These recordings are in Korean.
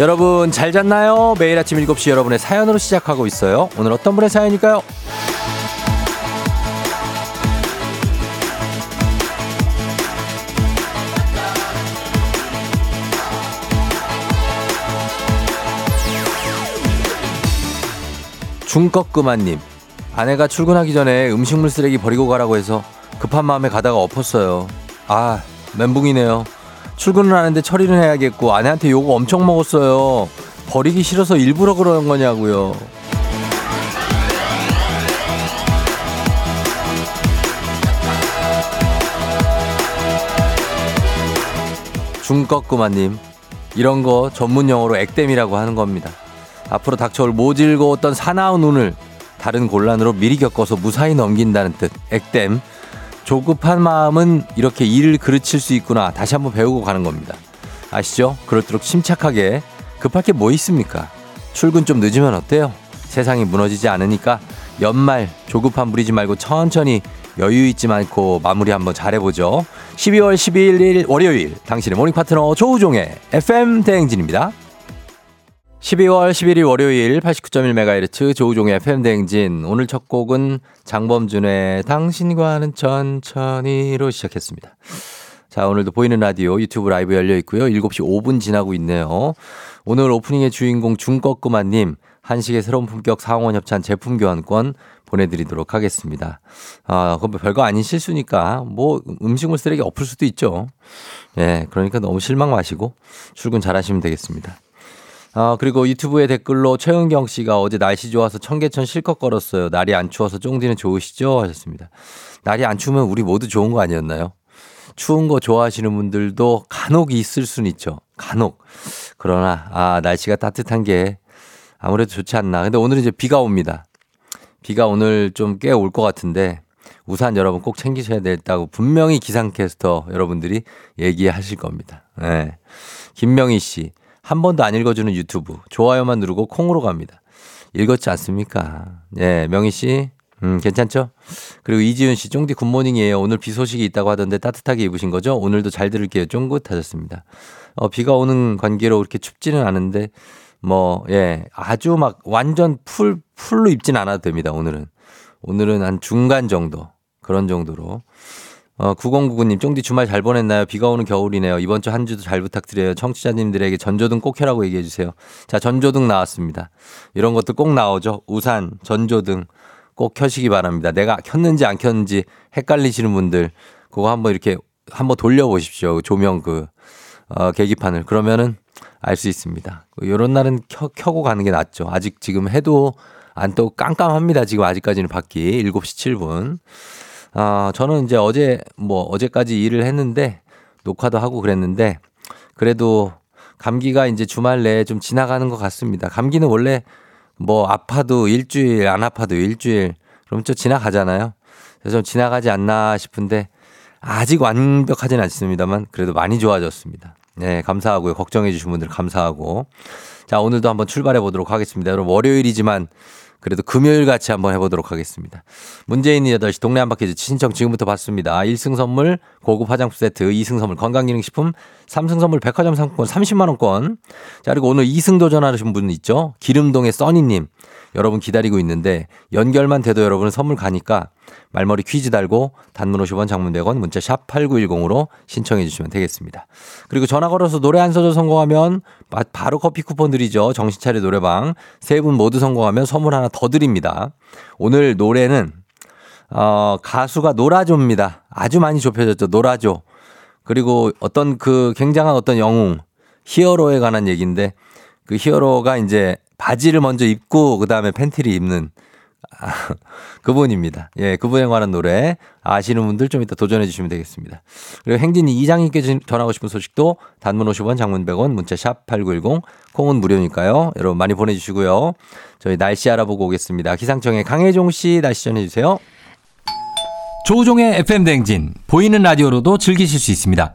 여러분 잘 잤나요? 매일 아침 7시 여러분의 사연으로 시작하고 있어요. 오늘 어떤 분의 사연일까요? 중꺾그만님 아내가 출근하기 전에 음식물 쓰레기 버리고 가라고 해서 급한 마음에 가다가 엎었어요. 아 멘붕이네요. 출근을 하는데 처리는 해야겠고 아내한테 욕 엄청 먹었어요. 버리기 싫어서 일부러 그러는 거냐고요. 중꺾구마님 이런 거 전문 용어로 액땜이라고 하는 겁니다. 앞으로 닥쳐올 모질고 어떤 사나운 운을 다른 곤란으로 미리 겪어서 무사히 넘긴다는 뜻 액땜 조급한 마음은 이렇게 일을 그르칠 수 있구나. 다시 한번 배우고 가는 겁니다. 아시죠? 그럴수록 침착하게 급할 게 뭐 있습니까? 출근 좀 늦으면 어때요? 세상이 무너지지 않으니까 연말 조급함 부리지 말고 천천히 여유 잊지 않고 마무리 한번 잘해보죠. 12월 12일 월요일 당신의 모닝 파트너 조우종의 FM 대행진입니다. 12월 11일 월요일 89.1MHz 조우종의 FM대행진. 오늘 첫 곡은 장범준의 당신과는 천천히로 시작했습니다. 자, 오늘도 보이는 라디오 유튜브 라이브 열려 있고요. 7시 5분 지나고 있네요. 오늘 오프닝의 주인공 중꺾그마님 한식의 새로운 품격 상원 협찬 제품 교환권 보내드리도록 하겠습니다. 아, 그건 별거 아닌 실수니까 뭐 음식물 쓰레기 엎을 수도 있죠. 예, 네, 그러니까 너무 실망 마시고 출근 잘 하시면 되겠습니다. 아, 그리고 유튜브에 댓글로 최은경 씨가 어제 날씨 좋아서 청계천 실컷 걸었어요. 날이 안 추워서 쫑디는 좋으시죠? 하셨습니다. 날이 안 추우면 우리 모두 좋은 거 아니었나요? 추운 거 좋아하시는 분들도 간혹 있을 수는 있죠. 간혹. 그러나, 아, 날씨가 따뜻한 게 아무래도 좋지 않나. 근데 오늘은 이제 비가 옵니다. 비가 오늘 좀 꽤 올 것 같은데 우산 여러분 꼭 챙기셔야 된다고 분명히 기상캐스터 여러분들이 얘기하실 겁니다. 네. 김명희 씨. 한 번도 안 읽어주는 유튜브. 좋아요만 누르고 콩으로 갑니다. 읽었지 않습니까? 예, 명희 씨. 음, 괜찮죠? 그리고 이지윤 씨, 쫑디 good morning이에요. 오늘 비 소식이 있다고 하던데 따뜻하게 입으신 거죠? 오늘도 잘 들을게요. 쫑긋 하셨습니다. 어, 비가 오는 관계로 그렇게 춥지는 않은데, 뭐, 예, 아주 막 완전 full, full로 입진 않아도 됩니다. 오늘은. 오늘은 한 중간 정도. 그런 정도로. 어, 9099님, 쫑디 주말 잘 보냈나요? 비가 오는 겨울이네요. 이번 주 한 주도 잘 부탁드려요. 청취자님들에게 전조등 꼭 켜라고 얘기해 주세요. 자, 전조등 나왔습니다. 이런 것도 꼭 나오죠. 우산, 전조등 꼭 켜시기 바랍니다. 내가 켰는지 안 켰는지 헷갈리시는 분들, 그거 한번 이렇게 한번 돌려보십시오. 조명 그, 어, 계기판을. 그러면은 알 수 있습니다. 요런 날은 켜, 켜고 가는 게 낫죠. 아직 지금 해도 안또 깜깜합니다. 지금 아직까지는 밖이 7시 7분. 아, 저는 이제 어제 뭐 어제까지 일을 했는데 녹화도 하고 그랬는데 그래도 감기가 이제 주말 내에 좀 지나가는 것 같습니다. 감기는 원래 뭐 아파도 일주일 안 아파도 일주일 그럼 좀 지나가잖아요. 그래서 좀 지나가지 않나 싶은데 아직 완벽하진 않습니다만 그래도 많이 좋아졌습니다. 네, 감사하고요. 걱정해 주신 분들 감사하고. 자, 오늘도 한번 출발해 보도록 하겠습니다. 여러분 월요일이지만 그래도 금요일 같이 한번 해보도록 하겠습니다. 문재인 8시 동네 한바퀴즈 신청 지금부터 받습니다. 1승 선물 고급 화장품 세트, 2승 선물 건강기능식품, 3승 선물 백화점 상품권 30만원권. 자, 그리고 오늘 2승 도전하신 분 있죠? 기름동의 써니님. 여러분 기다리고 있는데 연결만 돼도 여러분은 선물 가니까 말머리 퀴즈 달고 단문 50원 장문 100원 문자 샵 8910으로 신청해 주시면 되겠습니다. 그리고 전화 걸어서 노래 한 소절 성공하면 바로 커피 쿠폰 드리죠. 정신차려 노래방. 세 분 모두 성공하면 선물 하나 더 드립니다. 오늘 노래는 어, 가수가 노라조입니다. 아주 많이 좁혀졌죠. 노라조. 그리고 어떤 그 굉장한 어떤 영웅 히어로에 관한 얘기인데 그 히어로가 이제 바지를 먼저 입고 그다음에 팬티를 입는 아, 그분입니다. 예, 그분에 관한 노래 아시는 분들 좀 이따 도전해 주시면 되겠습니다. 그리고 행진이 이장님께 전하고 싶은 소식도 단문 50원, 장문 100원, 문자 샵 8910, 콩은 무료니까요. 여러분 많이 보내주시고요. 저희 날씨 알아보고 오겠습니다. 기상청의 강혜종 씨 날씨 전해 주세요. 조우종의 FM 댕진 보이는 라디오로도 즐기실 수 있습니다.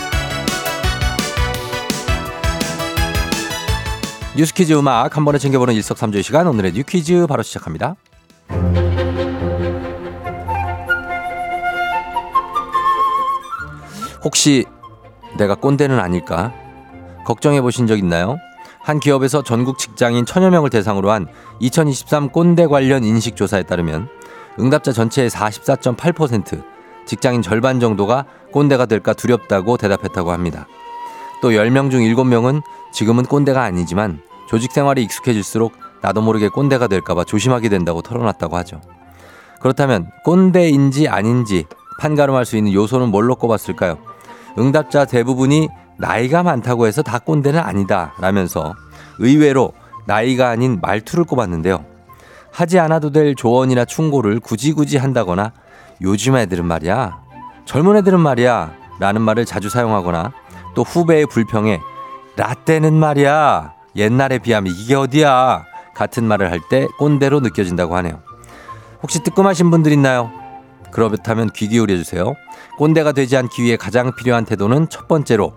뉴스 퀴즈 음악 한 번에 챙겨보는 일석삼조의 시간 오늘의 new 퀴즈 바로 시작합니다 혹시 내가 꼰대는 아닐까 걱정해 보신 적 있나요? 한 기업에서 전국 직장인 천여 명을 대상으로 한 2023 꼰대 관련 인식 조사에 따르면 응답자 전체의 44.8% 직장인 절반 정도가 꼰대가 될까 두렵다고 대답했다고 합니다. 또 10명 중 7명은 지금은 꼰대가 아니지만 조직 생활이 익숙해질수록 나도 모르게 꼰대가 될까봐 조심하게 된다고 털어놨다고 하죠. 그렇다면 꼰대인지 아닌지 판가름할 수 있는 요소는 뭘로 꼽았을까요? 응답자 대부분이 나이가 많다고 해서 다 꼰대는 아니다 라면서 의외로 나이가 아닌 말투를 꼽았는데요. 하지 않아도 될 조언이나 충고를 굳이 굳이 한다거나 요즘 애들은 말이야 젊은 애들은 말이야 라는 말을 자주 사용하거나 또 후배의 불평에 라떼는 말이야 옛날에 비하면 이게 어디야 같은 말을 할 때 꼰대로 느껴진다고 하네요. 혹시 뜨끔하신 분들 있나요? 그렇다면 귀 기울여 주세요. 꼰대가 되지 않기 위해 가장 필요한 태도는 첫 번째로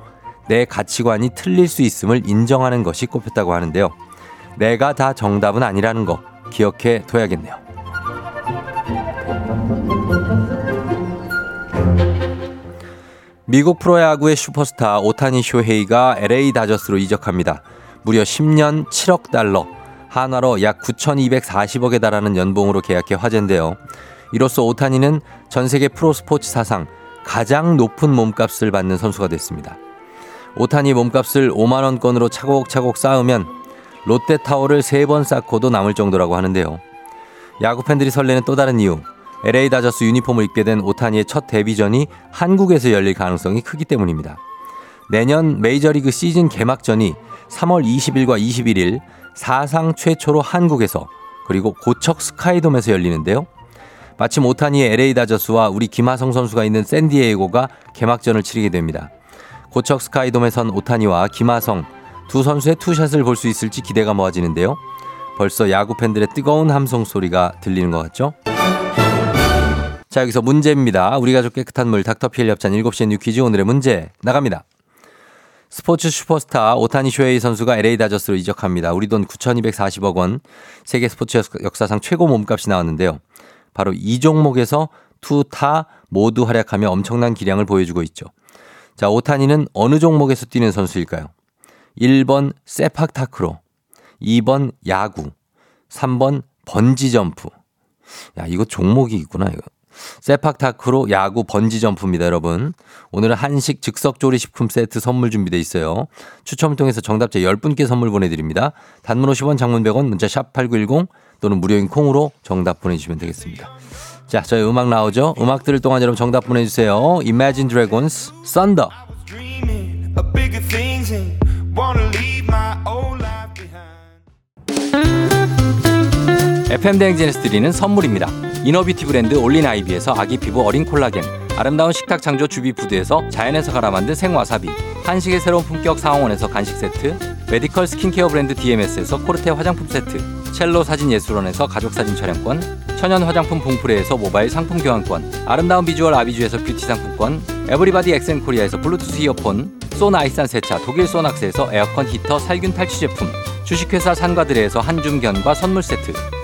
내 가치관이 틀릴 수 있음을 인정하는 것이 꼽혔다고 하는데요. 내가 다 정답은 아니라는 거 기억해 둬야겠네요. 미국 프로야구의 슈퍼스타 오타니 쇼헤이가 LA 다저스로 이적합니다. 무려 10년 7억 달러, 한화로 약 9,240억에 달하는 연봉으로 계약해 화제인데요. 이로써 오타니는 전 세계 프로스포츠 사상 가장 높은 몸값을 받는 선수가 됐습니다. 오타니 몸값을 5만원권으로 차곡차곡 쌓으면 롯데 타워를 3번 쌓고도 남을 정도라고 하는데요. 야구 팬들이 설레는 또 다른 이유. LA 다저스 유니폼을 입게 된 오타니의 첫 데뷔전이 한국에서 열릴 가능성이 크기 때문입니다. 내년 메이저리그 시즌 개막전이 3월 20일과 21일 사상 최초로 한국에서 그리고 고척 스카이돔에서 열리는데요. 마침 오타니의 LA 다저스와 우리 김하성 선수가 있는 샌디에이고가 개막전을 치르게 됩니다. 고척 스카이돔에선 오타니와 김하성 두 선수의 투샷을 볼 수 있을지 기대가 모아지는데요. 벌써 야구 팬들의 뜨거운 함성 소리가 들리는 것 같죠? 자, 여기서 문제입니다. 우리 가족 깨끗한 물 닥터피엘 협찬 7시의 new 퀴즈 오늘의 문제 나갑니다. 스포츠 슈퍼스타 오타니 쇼헤이 선수가 LA 다저스로 이적합니다. 우리 돈 9,240억 원. 세계 스포츠 역사상 최고 몸값이 나왔는데요. 바로 이 종목에서 투, 타 모두 활약하며 엄청난 기량을 보여주고 있죠. 자, 오타니는 어느 종목에서 뛰는 선수일까요? 1번 세팍타크로, 2번 야구, 3번 번지점프. 야, 이거 종목이 있구나, 이거. 세팍타크로 야구 번지 점프입니다, 여러분. 오늘은 한식 즉석 조리 식품 세트 선물 준비되어 있어요. 추첨을 통해서 정답자 10분께 선물 보내 드립니다. 단문 50원, 장문 100원, 문자 샵 8910 또는 무료인 콩으로 정답 보내 주시면 되겠습니다. 자, 저희 음악 나오죠? 음악 들을 동안 여러분 정답 보내 주세요. Imagine Dragons, Thunder. FM 대행진에서 드리는 선물입니다. 이너비티 브랜드 올린 아이비에서 아기 피부 어린 콜라겐, 아름다운 식탁 창조 주비푸드에서 자연에서 갈아 만든 생와사비, 한식의 새로운 품격 상황원에서 간식 세트, 메디컬 스킨케어 브랜드 DMS에서 코르테 화장품 세트, 첼로 사진 예술원에서 가족 사진 촬영권, 천연 화장품 봉프레에서 모바일 상품 교환권, 아름다운 비주얼 아비주에서 뷰티 상품권, 에브리바디 엑센코리아에서 블루투스 이어폰, 소나 아이산 세차 독일 소낙스에서 에어컨 히터 살균 탈취 제품, 주식회사 산과드레에서 한줌견과 선물 세트,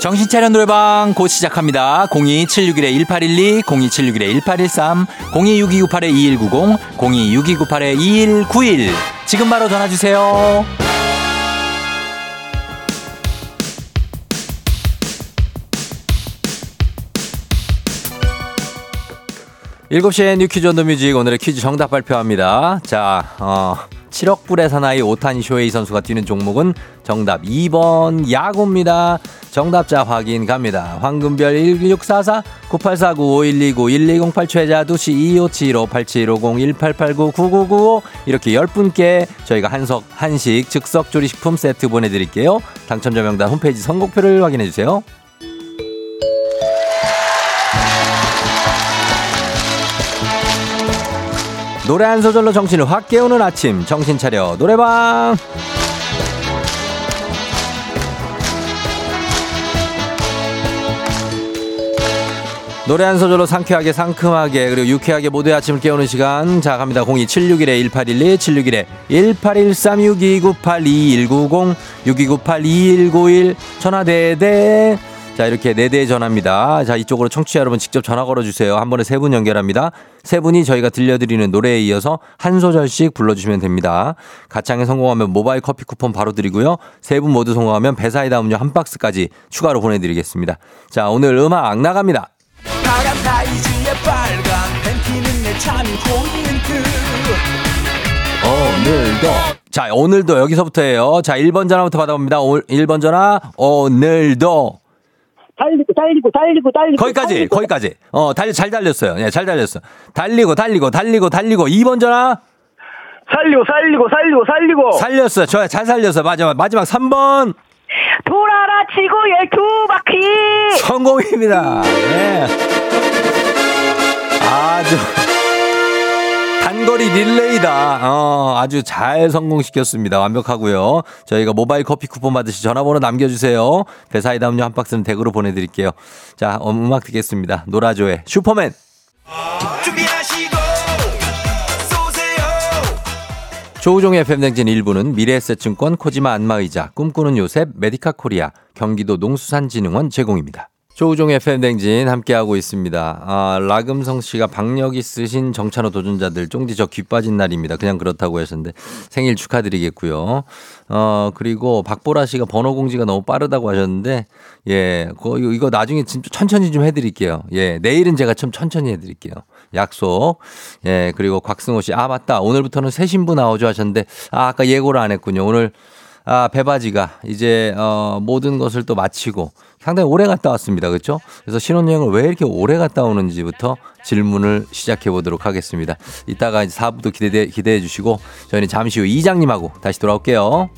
정신차려 노래방 곧 시작합니다. 02761-1812, 02761-1813, 026298-2190, 026298-2191. 지금 바로 전화주세요. 7시에 new 퀴즈 on the music 오늘의 퀴즈 정답 발표합니다. 자, 어, 7억 불의 사나이 오타니 쇼헤이 선수가 뛰는 종목은 정답 2번 야구입니다. 정답자 확인 갑니다. 황금별 1644 9849 5129 1208 최자 두시 2575 8750 1889 9995 이렇게 10분께 저희가 한석 한식 즉석 조리식품 세트 보내드릴게요. 당첨자 명단 홈페이지 선곡표를 확인해 주세요. 노래 한 소절로 정신을 확 깨우는 아침. 정신 차려. 노래방. 노래 한 소절로 상쾌하게 상큼하게 그리고 유쾌하게 모두의 아침을 깨우는 시간. 자 갑니다. 02761-1812 761-1813-6298-2190 6298-2191 전화 대대 자, 이렇게 네 대의 전화입니다. 자, 이쪽으로 청취자 여러분 직접 전화 걸어주세요. 한 번에 세 분 연결합니다. 세 분이 저희가 들려드리는 노래에 이어서 한 소절씩 불러주시면 됩니다. 가창에 성공하면 모바일 커피 쿠폰 바로 드리고요. 세 분 모두 성공하면 배사이다 음료 한 박스까지 추가로 보내드리겠습니다. 자, 오늘 음악 나갑니다. 파란 다이지의 빨간 팬티는 내 참이 포인트 오늘도 자 오늘도 여기서부터예요 자 1번 전화부터 받아봅니다 1번 전화 오늘도 달리고 달리고 달리고 달리고. 거기까지 달리고. 거기까지. 어 달리 잘 달렸어요. 예, 잘 달렸어 달리고 달리고 달리고 달리고. 2번 전화 살리고 살리고 살리고 살리고. 살렸어. 저 잘 살렸어. 마지막 마지막 3번. 돌아라 지구의 두 바퀴. 성공입니다. 예. 아주 단거리 릴레이다. 어, 아주 잘 성공시켰습니다. 완벽하고요. 저희가 모바일 커피 쿠폰 받으시 전화번호 남겨주세요. 배사이다 음료 한 박스는 댁으로 보내드릴게요. 자, 음악 듣겠습니다. 노라조의 슈퍼맨. 조우종의 FM대행진 1부는 미래에셋증권 코지마 안마의자 꿈꾸는 요셉 메디카 코리아 경기도 농수산진흥원 제공입니다. 조우종 FM대행진 함께하고 있습니다. 아, 라금성 씨가 박력 있으신 정찬호 도전자들 쫑디 저 귀 빠진 날입니다. 그냥 그렇다고 하셨는데 생일 축하드리겠고요. 어, 그리고 박보라 씨가 번호 공지가 너무 빠르다고 하셨는데 예, 그, 이거 나중에 진짜 천천히 좀 해드릴게요. 예, 내일은 제가 좀 천천히 해드릴게요. 약속. 예, 그리고 곽승호 씨, 아, 맞다. 오늘부터는 새 신부 나오죠 하셨는데, 아, 아까 예고를 안 했군요. 오늘, 아, 배바지가 이제, 어, 모든 것을 또 마치고 상당히 오래 갔다 왔습니다. 그렇죠? 그래서 신혼여행을 왜 이렇게 오래 갔다 오는지부터 질문을 시작해 보도록 하겠습니다. 이따가 이제 4부도 기대, 기대해 주시고 저희는 잠시 후 이장님하고 다시 돌아올게요.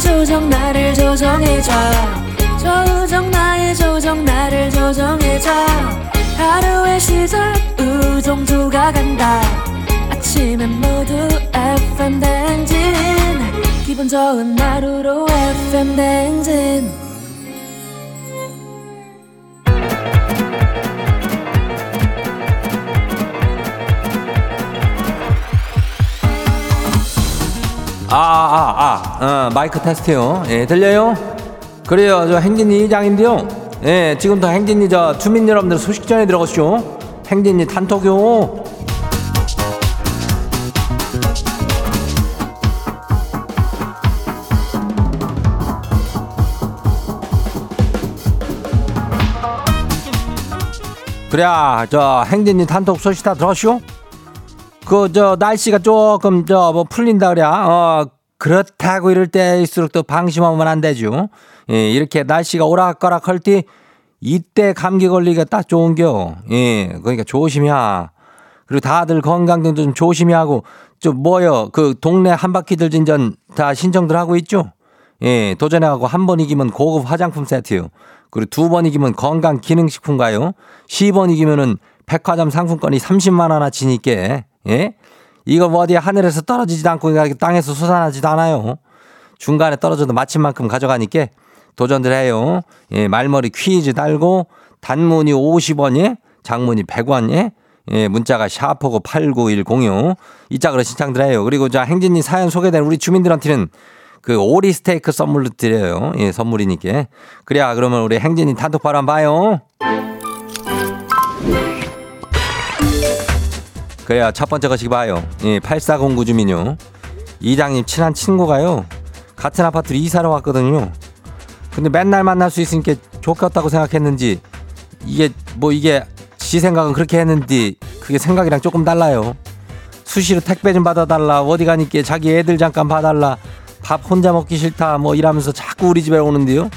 조정 나를 조정해줘 조정 나의 조정 나를 조정해줘 하루의 시절 우정조가 간다 아침엔 모두 FM 댕진 기분 좋은 하루로 FM 댕진 아, 아, 아, 어, 마이크 테스트요. 예, 들려요? 그래요. 저 행진이 이장인데요. 예, 지금부터 행진이 저 주민 여러분들 소식 전해 들어가시오. 행진이 단톡요. 그래, 저 행진이 단톡 소식 다 들었쇼? 그저 날씨가 조금 저 뭐 풀린다 그래. 어 그렇다고 이럴 때일수록 또 방심하면 안 되죠. 예, 이렇게 날씨가 오락가락 할 때 이때 감기 걸리기가 딱 좋은겨. 예, 그러니까 조심해. 그리고 다들 건강 좀 조심히 하고 좀 뭐요 그 동네 한 바퀴 들진 전 다 신청들 하고 있죠. 예, 도전해가고 한 번 이기면 고급 화장품 세트요. 그리고 두 번 이기면 건강 기능식품 가요. 10번 이기면은 백화점 상품권이 30만 원어치니까 예? 이거 뭐 어디 하늘에서 떨어지지도 않고 땅에서 솟아나지도 않아요. 중간에 떨어져도 마침 만큼 가져가니까 도전들 해요. 예, 말머리 퀴즈 달고 단문이 50원에 장문이 100원에 예, 문자가 샤프고 89106이 짝으로 신청들 해요. 그리고 자 행진이 사연 소개된 우리 주민들한테는 그 오리 스테이크 선물로 드려요. 예, 선물이니까. 그래야 그러면 우리 행진이 단톡바로 한번 봐요. 그래야 첫 번째 것이 봐요. 예, 8409 주민요. 이장님 친한 친구가요. 같은 아파트로 이사를 왔거든요. 근데 맨날 만날 수 있으니까 좋겠다고 생각했는지 이게 뭐 이게 지 생각은 그렇게 했는데 그게 생각이랑 조금 달라요. 수시로 택배 좀 받아달라 어디 가니까 자기 애들 잠깐 봐달라 밥 혼자 먹기 싫다 뭐 이러면서 자꾸 우리 집에 오는데요.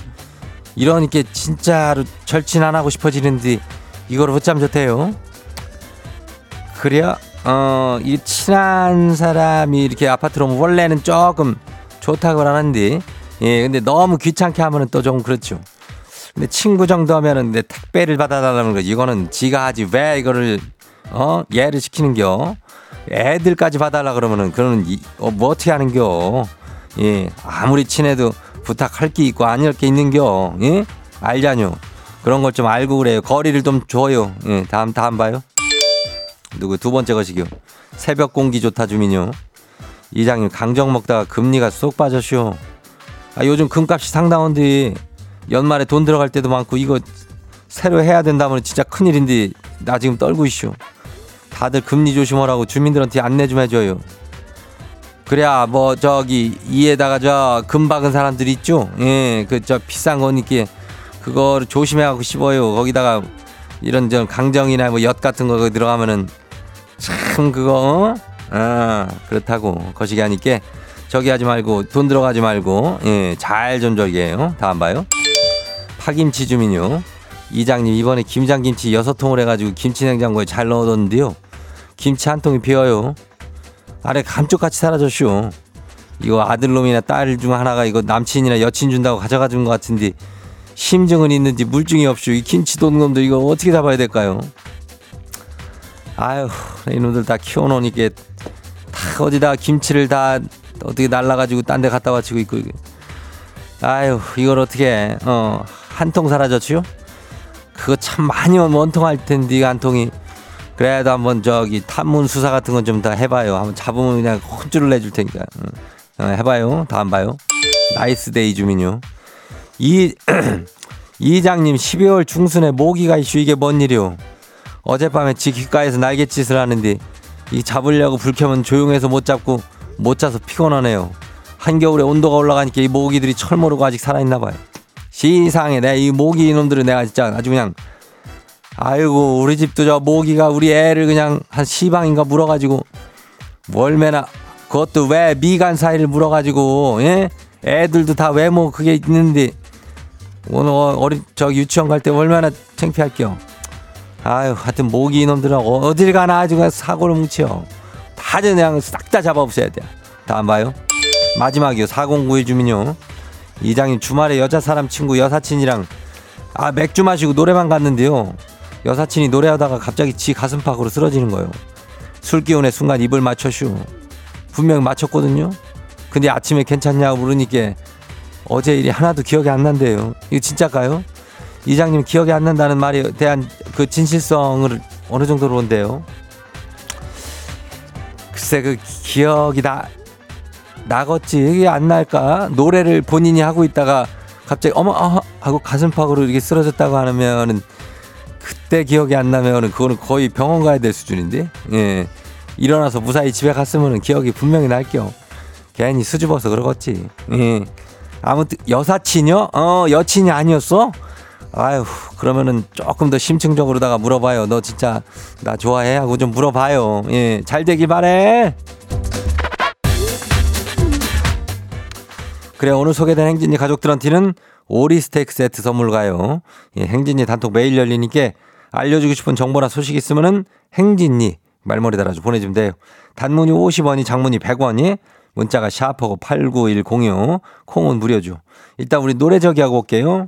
이러니까 진짜로 절친 안 하고 싶어지는데 이걸 어쩜 좋대요. 그래요? 어, 이 친한 사람이 이렇게 아파트로 오면 원래는 조금 좋다고 하는데, 예, 근데 너무 귀찮게 하면은 또 좀 그렇죠. 근데 친구 정도 하면은 내 택배를 받아달라는 거, 이거는 지가 하지 왜 이거를, 어, 얘를 시키는겨? 애들까지 봐달라 그러면은 이, 어, 뭐 어떻게 하는겨? 예, 아무리 친해도 부탁할 게 있고 아닐 게 있는겨? 예? 알자뇨. 그런 걸 좀 알고 그래요. 거리를 좀 줘요. 예, 다음, 다음 봐요. 누구 두 번째 것이요. 새벽 공기 좋다 주민요. 이장님 강정 먹다가 금리가 쏙 빠졌쇼. 아 요즘 금값이 상당한데 연말에 돈 들어갈 때도 많고 이거 새로 해야 된다면 진짜 큰일인데 나 지금 떨고 있쇼. 다들 금리 조심하라고 주민들한테 안내 좀 해줘요. 그래야 뭐 저기 이에다가 저 금박은 사람들 있죠. 예, 그 저 비싼 거니까 그거를 조심해갖고 씹어요. 거기다가 이런 저 강정이나 뭐 엿 같은 거 들어가면은 참 그거 어? 아 그렇다고. 거시기 하니까 저기 하지 말고 돈 들어가지 말고 예 잘 좀 저기 해요. 다음 봐요. 파김치 주민요. 이장님 이번에 김장김치 여섯 통을 해가지고 김치냉장고에 잘 넣어뒀는데요. 김치 한 통이 비어요. 아래 감쪽같이 사라졌쇼 이거 아들놈이나 딸 중 하나가 이거 남친이나 여친 준다고 가져가 준 것 같은데 심증은 있는지 물증이 없쇼 이 김치 도는 놈들 이거 어떻게 잡아야 될까요 아유 이놈들 다 키워놓으니까 다 어디다 김치를 다 어떻게 날라가지고 딴 데 갖다 바치고 있고. 아유 이걸 어떻게 어한 통 사라졌지요? 그거 참 많이 원통할 텐데 한 통이. 그래도 한번 저기 탐문 수사 같은 건 좀 다 해봐요. 한번 잡으면 그냥 혼쭐을 내줄 테니까. 응. 어, 해봐요. 다음 봐요. 나이스 데이 주민요. 이 이장님 12월 중순에 모기가 있슈. 이게 뭔 일이요 어젯밤에 지 귓가에서 날갯짓을 하는데 이 잡으려고 불 켜면 조용해서 못 잡고 못 자서 피곤하네요. 한겨울에 온도가 올라가니까 이 모기들이 철 모르고 아직 살아있나 봐요. 시상에 내 이 모기 이놈들은 내가 진짜 아주 그냥 아이고 우리 집도 저 모기가 우리 애를 그냥 한 세 방인가 물어가지고 월매나 그것도 왜 미간 사이를 물어가지고 예? 애들도 다 외모 그게 있는데 오늘 어린 저 유치원 갈 때 얼마나 창피할게요. 아유, 하여튼 모기 이놈들은 어딜 가나 아주 그냥 사고를 뭉쳐. 다 그냥 싹 다 잡아 없애야 돼. 다음 봐요. 마지막이요. 4091 주민요. 이장님 주말에 여자 사람 친구 여사친이랑 아 맥주 마시고 노래방 갔는데요. 여사친이 노래하다가 갑자기 지 가슴팍으로 쓰러지는 거예요. 술 기운에 순간 입을 맞춰슈. 분명 맞췄거든요. 근데 아침에 괜찮냐고 물으니까 어제 일이 하나도 기억이 안 난대요. 이거 진짜가요? 이장님 기억이 안 난다는 말에 대한 그 진실성을 어느 정도로 온대요? 글쎄 그 기억이 나 나겠지. 이게 안 날까? 노래를 본인이 하고 있다가 갑자기 어머 어, 하고 가슴팍으로 이렇게 쓰러졌다고 하면은 그때 기억이 안 나면은 그거는 거의 병원 가야 될 수준인데? 예. 일어나서 무사히 집에 갔으면은 기억이 분명히 날겨 괜히 수줍어서 그러겠지. 예. 아무튼 여사친요? 어 여친이 아니었어 아유 그러면은 조금 더 심층적으로다가 물어봐요 너 진짜 나 좋아해 하고 좀 물어봐요 예 잘 되길 바래 그래 오늘 소개된 행진이 가족들한테는 오리 스테이크 세트 선물 가요 예, 행진이 단톡 매일 열리니까 알려주고 싶은 정보나 소식 있으면은 행진이 말머리 달아서 보내주면 돼요. 단문이 50원이 장문이 100원이 문자가 샤프고 89106 콩은 무료죠. 일단 우리 노래 저기 하고 올게요.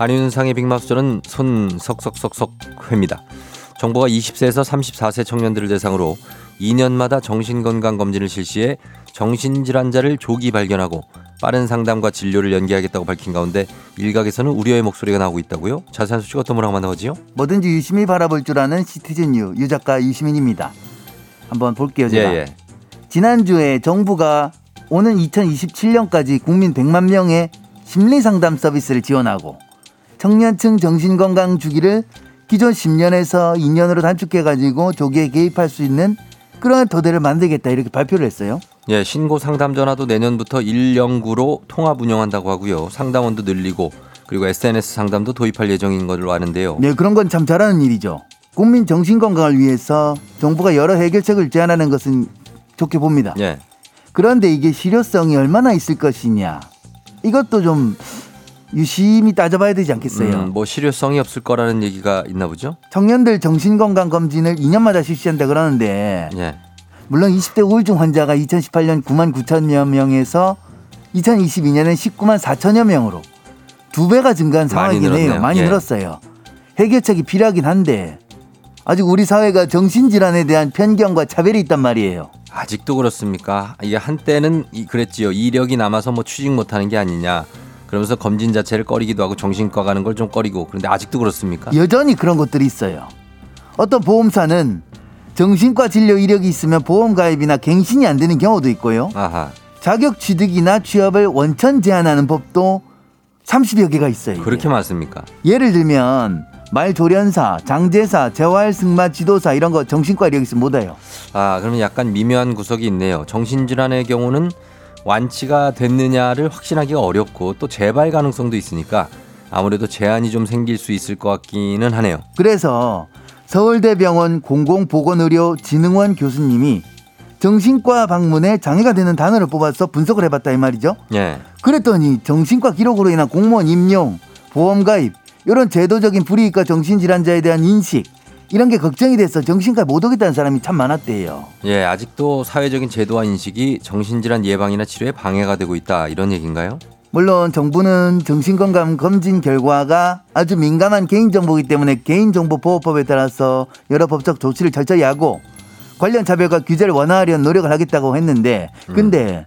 안윤상의 빅마우스는 손 석석석석 회입니다. 정부가 20세에서 34세 청년들을 대상으로 2년마다 정신건강검진을 실시해 정신질환자를 조기 발견하고 빠른 상담과 진료를 연계하겠다고 밝힌 가운데 일각에서는 우려의 목소리가 나오고 있다고요? 자세한 소식 어떤 분하고 만나보지요? 뭐든지 유심히 바라볼 줄 아는 시티즌 유, 유 작가 유시민입니다. 한번 볼게요, 제가. 예, 예. 지난주에 정부가 오는 2027년까지 국민 100만 명의 심리 상담 서비스를 지원하고 청년층 정신건강 주기를 기존 10년에서 2년으로 단축해가지고 조기에 개입할 수 있는 그러한 토대를 만들겠다 이렇게 발표를 했어요. 예, 신고 상담 전화도 내년부터 109로 통합 운영한다고 하고요. 상담원도 늘리고 그리고 SNS 상담도 도입할 예정인 걸로 아는데요. 네, 그런 건 참 잘하는 일이죠. 국민 정신 건강을 위해서 정부가 여러 해결책을 제안하는 것은 좋게 봅니다. 예. 그런데 이게 실효성이 얼마나 있을 것이냐. 이것도 좀 유심히 따져봐야 되지 않겠어요. 음, 뭐 실효성이 없을 거라는 얘기가 있나 보죠? 청년들 정신건강 검진을 2년마다 실시한다 그러는데 예. 물론 20대 우울증 환자가 2018년 9만 9천여 명에서 2022년엔 19만 4천여 명으로 두 배가 증가한 많이 상황이긴 해요. 늘었네요. 많이 예. 늘었어요. 해결책이 필요하긴 한데 아직 우리 사회가 정신질환에 대한 편견과 차별이 있단 말이에요. 아직도 그렇습니까? 이게 한때는 이- 그랬지요. 이력이 남아서 뭐 취직 못하는 게 아니냐. 그러면서 검진 자체를 꺼리기도 하고 정신과 가는 걸 좀 꺼리고 그런데 아직도 그렇습니까? 여전히 그런 것들이 있어요. 어떤 보험사는 정신과 진료 이력이 있으면 보험 가입이나 갱신이 안 되는 경우도 있고요. 아하. 자격 취득이나 취업을 원천 제한하는 법도 30여 개가 있어요. 이게. 그렇게 많습니까? 예를 들면 말조련사, 장제사, 재활 승마 지도사 이런 거 정신과 이력 있으면 못 와요. 아, 그러면 약간 미묘한 구석이 있네요. 정신질환의 경우는 완치가 됐느냐를 확신하기가 어렵고 또 재발 가능성도 있으니까 아무래도 제한이 좀 생길 수 있을 것 같기는 하네요. 그래서 서울대병원 공공보건의료진흥원 교수님이 정신과 방문에 장애가 되는 단어를 뽑아서 분석을 해봤다 이 말이죠. 예. 그랬더니 정신과 기록으로 인한 공무원 임용, 보험 가입 이런 제도적인 불이익과 정신질환자에 대한 인식 이런 게 걱정이 돼서 정신과 못 오겠다는 사람이 참 많았대요. 예, 아직도 사회적인 제도와 인식이 정신질환 예방이나 치료에 방해가 되고 있다. 이런 얘기인가요? 물론 정부는 정신건강 검진 결과가 아주 민감한 개인정보이기 때문에 개인정보보호법에 따라서 여러 법적 조치를 철저히 하고 관련 차별과 규제를 완화하려는 노력을 하겠다고 했는데 근데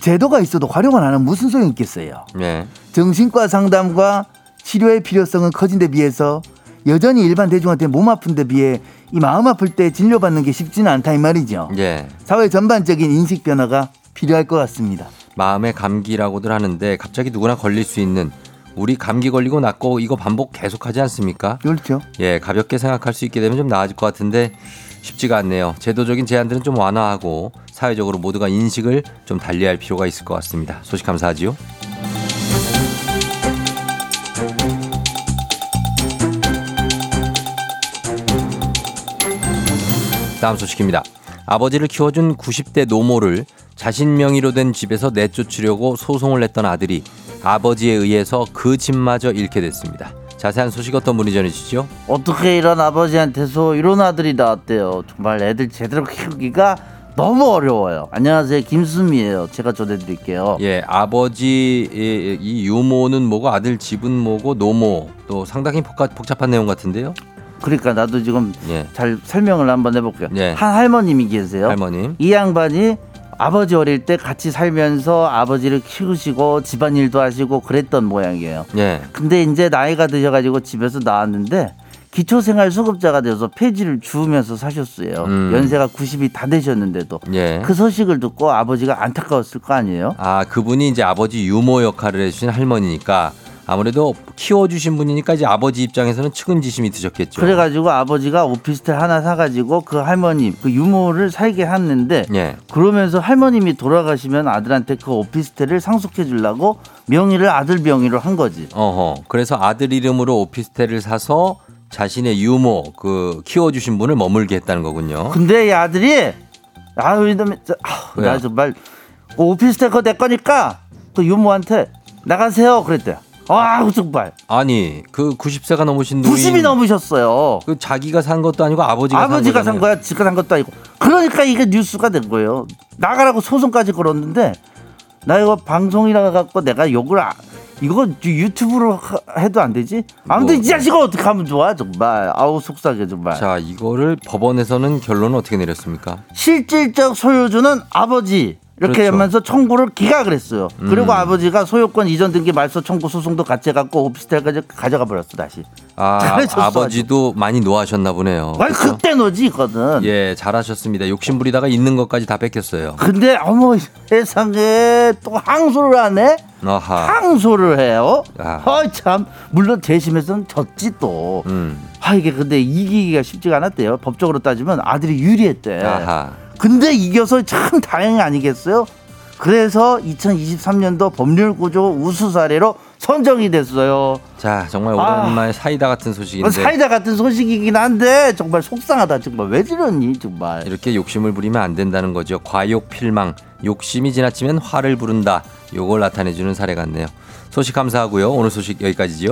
제도가 있어도 활용을 안 하면 무슨 소용이 있겠어요. 예. 정신과 상담과 치료의 필요성은 커진 데 비해서 여전히 일반 대중한테 몸 아픈 데 비해 이 마음 아플 때 진료받는 게 쉽지는 않다 이 말이죠. 예. 사회 전반적인 인식 변화가 필요할 것 같습니다. 마음의 감기라고들 하는데 갑자기 누구나 걸릴 수 있는 우리 감기 걸리고 낫고 이거 반복 계속하지 않습니까? 그렇죠. 예, 가볍게 생각할 수 있게 되면 좀 나아질 것 같은데 쉽지가 않네요. 제도적인 제한들은 좀 완화하고 사회적으로 모두가 인식을 좀 달리할 필요가 있을 것 같습니다. 소식 감사하지요. 다음 소식입니다. 아버지를 키워준 90대 노모를 자신 명의로 된 집에서 내쫓으려고 소송을 냈던 아들이 아버지에 의해서 그 집마저 잃게 됐습니다. 자세한 소식 어떤 분이 전해주시죠? 어떻게 이런 아버지한테서 이런 아들이 나왔대요. 정말 애들 제대로 키우기가 너무 어려워요. 안녕하세요. 김수미예요. 제가 전해 드릴게요. 예, 아버지 이, 이 유모는 뭐고 아들 집은 뭐고 노모 또 상당히 복잡, 복잡한 내용 같은데요. 그러니까 나도 지금 예, 잘 설명을 한번 해볼게요. 예. 한 할머님이 계세요. 할머님. 이 양반이 아버지 어릴 때 같이 살면서 아버지를 키우시고 집안일도 하시고 그랬던 모양이에요. 예, 근데 이제 나이가 드셔가지고 집에서 나왔는데 기초생활 수급자가 돼서 폐지를 주우면서 사셨어요. 음. 연세가 90이 다 되셨는데도 예. 그 소식을 듣고 아버지가 안타까웠을 거 아니에요? 아, 그분이 이제 아버지 유모 역할을 해주신 할머니니까 아무래도 키워주신 분이니까 이제 아버지 입장에서는 측은지심이 드셨겠죠. 그래가지고 아버지가 오피스텔 하나 사가지고 그 할머님 그 유모를 살게 했는데 예. 그러면서 할머님이 돌아가시면 아들한테 그 오피스텔을 상속해 주려고 명의를 아들 명의로 한 거지. 어허. 그래서 아들 이름으로 오피스텔을 사서 자신의 유모 그 키워주신 분을 머물게 했다는 거군요. 근데 이 아들이 아유 이놈의 저- 아우, 왜요? 나 정말 그 오피스텔 그거 내 거니까 그 유모한테 나가세요 그랬대요. 아우 정말 아니 그 90세가 넘으신 노인 90이 넘으셨어요. 그 자기가 산 것도 아니고 아버지가 아버지가 산 산. 거야, 지가 산 것도 아니고. 그러니까 이게 뉴스가 된 거예요. 나가라고 소송까지 걸었는데 나 이거 방송이라 갖고 내가 욕을 아- 이거 유튜브로 하- 해도 안 되지? 아무튼 뭐. 이 자식을 어떻게 하면 좋아 정말. 아우 속상해 정말. 자 이거를 법원에서는 결론은 어떻게 내렸습니까? 실질적 소유주는 아버지 이렇게 그렇죠. 하면서 청구를 기각을 했어요. 그리고 음. 아버지가 소유권 이전 등기 말소 청구 소송도 같이 해갖고 오피스텔까지 가져가 버렸어 다시. 아 잘해줬어, 아버지도 많이 노하셨나 보네요. 아니 그렇죠? 그때 너지 이거는. 예 잘하셨습니다. 욕심 부리다가 있는 것까지 다 뺏겼어요. 근데 어머 세상에 또 항소를 하네? 아하. 항소를 해요? 아. 아, 참. 물론 재심에서는 졌지 또. 음. 아, 이게 근데 이기기가 쉽지가 않았대요. 법적으로 따지면 아들이 유리했대. 아하. 근데 이겨서 참 다행 아니겠어요? 그래서 2023년도 법률 구조 우수 사례로 선정이 됐어요. 자 정말 아. 오랜만에 사이다 같은 소식인데 사이다 같은 소식이긴 한데 정말 속상하다 정말 왜 저러니 정말. 이렇게 욕심을 부리면 안 된다는 거죠. 과욕 필망, 욕심이 지나치면 화를 부른다. 요걸 나타내 주는 사례 같네요. 소식 감사하고요. 오늘 소식 여기까지지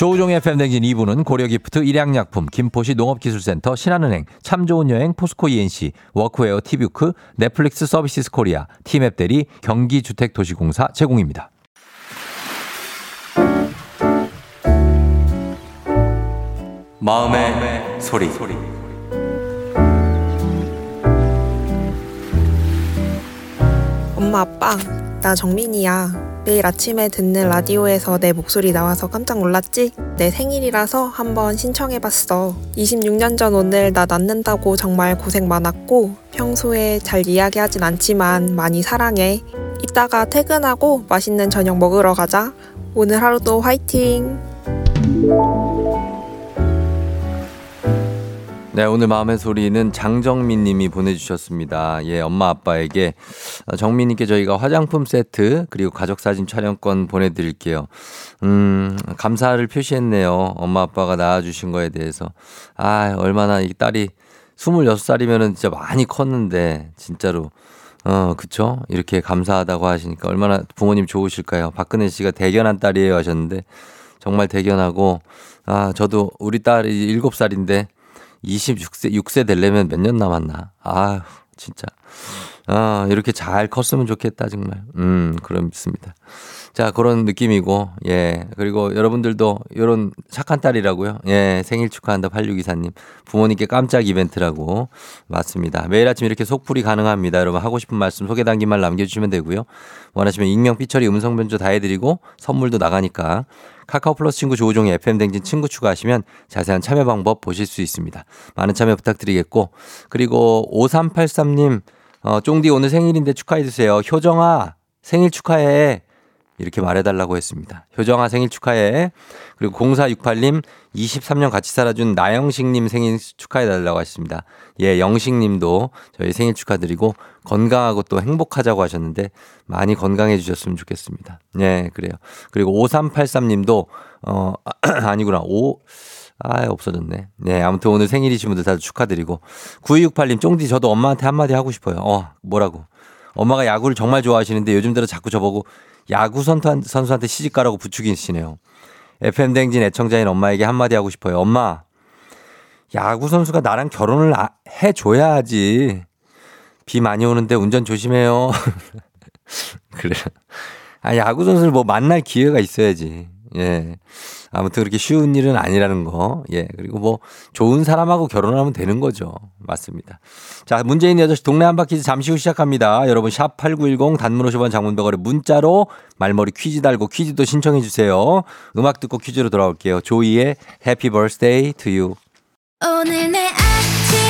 조우종의 FM 댕진 2부는 고려기프트, 일양약품, 김포시 농업기술센터, 신한은행, 참 좋은 여행, 포스코 E&C, 워크웨어 티뷰크, 넷플릭스 서비스 코리아, 티맵 대리, 경기주택도시공사 제공입니다. 마음의 소리. 엄마 아빠 나 정민이야 매일 아침에 듣는 라디오에서 내 목소리 나와서 깜짝 놀랐지? 내 생일이라서 한번 신청해봤어. 26년 전 오늘 나 낳는다고 정말 고생 많았고 평소에 잘 이야기하진 않지만 많이 사랑해. 이따가 퇴근하고 맛있는 저녁 먹으러 가자. 오늘 하루도 화이팅 네, 오늘 마음의 소리는 장정민 님이 보내주셨습니다. 예, 엄마 아빠에게 어, 정민님께 저희가 화장품 세트 그리고 가족사진 촬영권 보내드릴게요. 음, 감사를 표시했네요. 엄마 아빠가 낳아주신 거에 대해서. 아, 얼마나 이 딸이 26살이면은 진짜 많이 컸는데, 진짜로. 어, 그쵸? 이렇게 감사하다고 하시니까 얼마나 부모님 좋으실까요? 박근혜 씨가 대견한 딸이에요 하셨는데, 정말 대견하고, 아, 저도 우리 딸이 7살인데, 26세, 6세 되려면 몇 년 남았나? 아휴, 진짜. 아, 이렇게 잘 컸으면 좋겠다, 정말. 음, 그럼 믿습니다. 자, 그런 느낌이고, 예. 그리고 여러분들도 이런 착한 딸이라고요. 예, 생일 축하한다, 8624님. 부모님께 깜짝 이벤트라고. 맞습니다. 매일 아침 이렇게 속풀이 가능합니다. 여러분 하고 싶은 말씀 소개 담긴 말 남겨주시면 되고요. 원하시면 익명, 삐처리, 음성 변조 다 해드리고 선물도 나가니까 카카오 플러스 친구 조우종의 FM 댕진 친구 추가하시면 자세한 참여 방법 보실 수 있습니다. 많은 참여 부탁드리겠고 그리고 5383님 어, 쫑디 오늘 생일인데 축하해주세요. 효정아 생일 축하해. 이렇게 말해달라고 했습니다. 효정아 생일 축하해. 그리고 0468님 23년 같이 살아준 나영식님 생일 축하해달라고 하셨습니다. 예, 영식님도 저희 생일 축하드리고 건강하고 또 행복하자고 하셨는데 많이 건강해 주셨으면 좋겠습니다. 예, 그래요. 그리고 5383님도 어 아니구나. 5 아, 없어졌네. 네, 아무튼 오늘 생일이신 분들 다들 축하드리고. 9268님, 쫑디 저도 엄마한테 한마디 하고 싶어요. 어, 뭐라고? 엄마가 야구를 정말 좋아하시는데 요즘 들어 자꾸 저보고 야구 선수- 선수한테 시집가라고 부추기시네요. FM댕진 애청자인 엄마에게 한마디 하고 싶어요. 엄마, 야구 선수가 나랑 결혼을 아- 해줘야지. 비 많이 오는데 운전 조심해요. 그래. 아, 야구 선수를 뭐 만날 기회가 있어야지. 예. 아무튼 그렇게 쉬운 일은 아니라는 거. 예. 그리고 뭐 좋은 사람하고 결혼하면 되는 거죠. 맞습니다. 자, 문재인 8시 동네 한바퀴즈 잠시 후 시작합니다. 여러분 샵 8910 단문 50원 장문 100원에 문자로 말머리 퀴즈 달고 퀴즈도 신청해 주세요. 음악 듣고 퀴즈로 돌아올게요. 조이의 Happy Birthday to You. 오늘 내 아침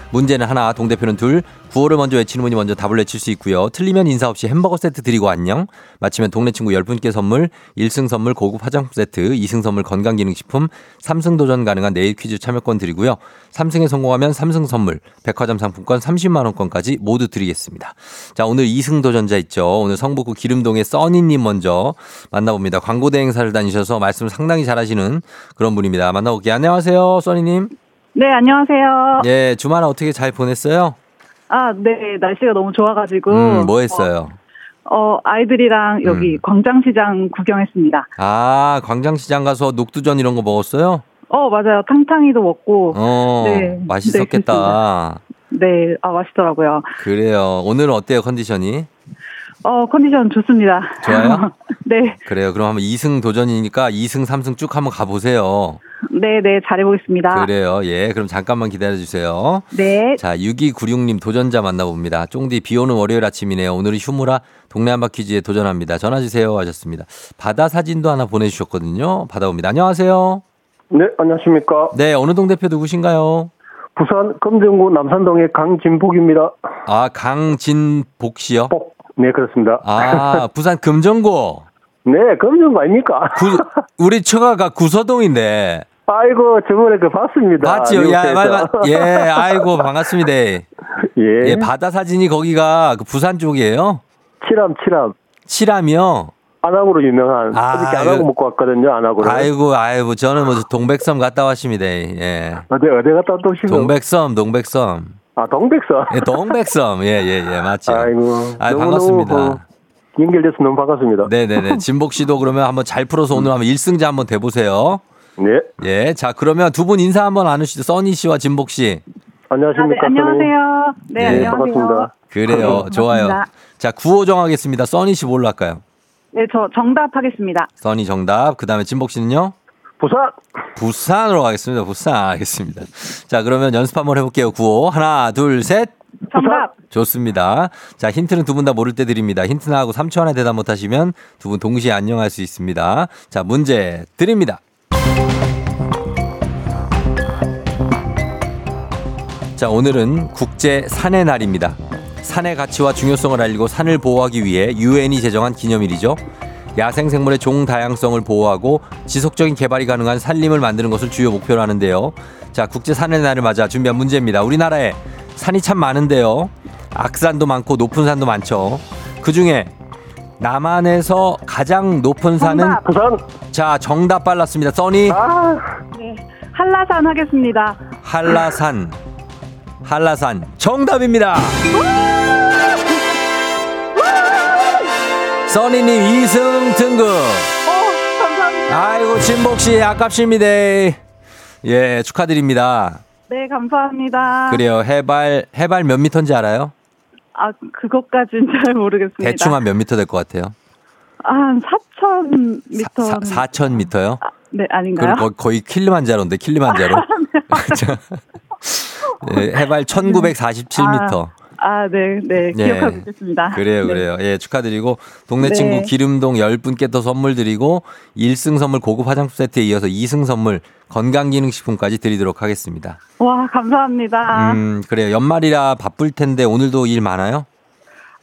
문제는 하나, 동대표는 둘, 구호를 먼저 외치는 분이 먼저 답을 외칠 수 있고요. 틀리면 인사 없이 햄버거 세트 드리고 안녕. 마치면 동네 친구 10분께 선물, 1승 선물 고급 화장품 세트, 2승 선물 건강기능식품, 3승 도전 가능한 내일 퀴즈 참여권 드리고요. 3승에 성공하면 3승 선물, 백화점 상품권 30만 원권까지 모두 드리겠습니다. 자, 오늘 2승 도전자 있죠. 오늘 성북구 기름동의 써니님 먼저 만나봅니다. 광고대 행사를 다니셔서 말씀 상당히 잘하시는 그런 분입니다. 만나볼게요. 안녕하세요, 써니님. 네, 안녕하세요. 예, 주말 어떻게 잘 보냈어요? 아, 네, 날씨가 너무 좋아가지고. 음, 뭐 했어요? 어, 아이들이랑 여기 음. 광장시장 구경했습니다. 아, 광장시장 가서 녹두전 이런 거 먹었어요? 어, 맞아요. 탕탕이도 먹고. 어, 네, 맛있었겠다. 네, 아, 맛있더라고요. 그래요. 오늘 은 어때요, 컨디션이? 어, 컨디션 좋습니다. 좋아요? 네, 그래요. 그럼 한번 2승 도전이니까 2승, 3승 쭉 한번 가보세요. 네, 네, 잘해보겠습니다. 그래요. 예. 그럼 잠깐만 기다려주세요. 네, 자, 6296님 도전자 만나봅니다. 쫑디 비 오는 월요일 아침이네요. 오늘은 휴무라 동네 한바 퀴즈에 도전합니다. 전화주세요 하셨습니다. 바다 사진도 하나 보내주셨거든요. 받아봅니다. 안녕하세요. 네, 안녕하십니까. 네, 어느 동 대표 누구신가요? 부산 금정구 남산동의 강진복입니다. 아, 강진복 씨요? 복. 네, 그렇습니다. 아, 부산 금정구. 네, 금정구 아닙니까? 구, 우리 처가가 구서동인데. 아이고, 저번에 그 봤습니다. 맞지요? 야. 말, 말, 예, 아이고, 반갑습니다. 예, 예. 바다 사진이 거기가 그 부산 쪽이에요? 칠암, 칠암. 칠암이요? 안하고로 유명한. 아, 어저께 안하고 먹고 왔거든요, 안하고를. 아이고, 아이고, 저는 뭐 동백섬 갔다 왔습니다. 예. 어디, 어디 갔다 또 오시고? 동백섬, 동백섬. 아, 동백서. 예, 동백섬. 예, 예, 예, 맞죠. 아이고. 아이, 너무너무 반갑습니다. 그 연결돼서 너무 반갑습니다. 네네네. 진복 씨도 그러면 한번 잘 풀어서 오늘 한번 1승자 한번 돼보세요. 네. 예. 자, 그러면 두 분 인사 한번 나누시죠. 써니 씨와 진복 씨. 아, 네, 안녕하십니까. 안녕하세요. 네, 네, 안녕하세요. 반갑습니다. 그래요. 좋아요. 반갑습니다. 자, 구호 정하겠습니다. 써니 씨 뭘로 할까요? 네, 저 정답 하겠습니다. 써니 정답. 그 다음에 진복 씨는요? 부산. 부산으로 가겠습니다. 부산. 알겠습니다. 자, 그러면 연습 한번 해볼게요. 구호. 하나, 둘, 셋. 정답. 좋습니다. 자, 힌트는 두 분 다 모를 때 드립니다. 힌트 나하고 3초 안에 대답 못하시면 두 분 동시에 안녕할 수 있습니다. 자, 문제 드립니다. 자, 오늘은 국제 산의 날입니다. 산의 가치와 중요성을 알리고 산을 보호하기 위해 유엔이 제정한 기념일이죠. 야생 생물의 종 다양성을 보호하고 지속적인 개발이 가능한 산림을 만드는 것을 주요 목표로 하는데요. 자, 국제 산의 날을 맞아 준비한 문제입니다. 우리나라에 산이 참 많은데요. 악산도 많고 높은 산도 많죠. 그 중에 남한에서 가장 높은 산은 정답. 부산. 자 정답 빨랐습니다. 써니 아, 네, 한라산 하겠습니다. 한라산 한라산 정답입니다. 써니님 2승 등급. 어, 감사합니다. 아이고 진복 씨 아깝습니다. 예 축하드립니다. 네, 감사합니다. 그래요 해발 해발 몇 미터인지 알아요? 아, 그것까진 잘 모르겠습니다. 대충 한 몇 미터 될 것 같아요? 한4,000 미터. 4천 미터요? 네, 아닌가요? 그 거의 킬리만자로인데 킬리만자로. 자, 예, 해발 1947m. 아, 네, 네, 예. 기억하고 있겠습니다. 그래요, 네. 그래요. 예, 축하드리고 동네 네. 친구 기름동 10분께 또 선물 드리고 1승 선물 고급 화장품 세트에 이어서 2승 선물 건강기능식품까지 드리도록 하겠습니다. 와, 감사합니다. 음, 그래요. 연말이라 바쁠 텐데 오늘도 일 많아요?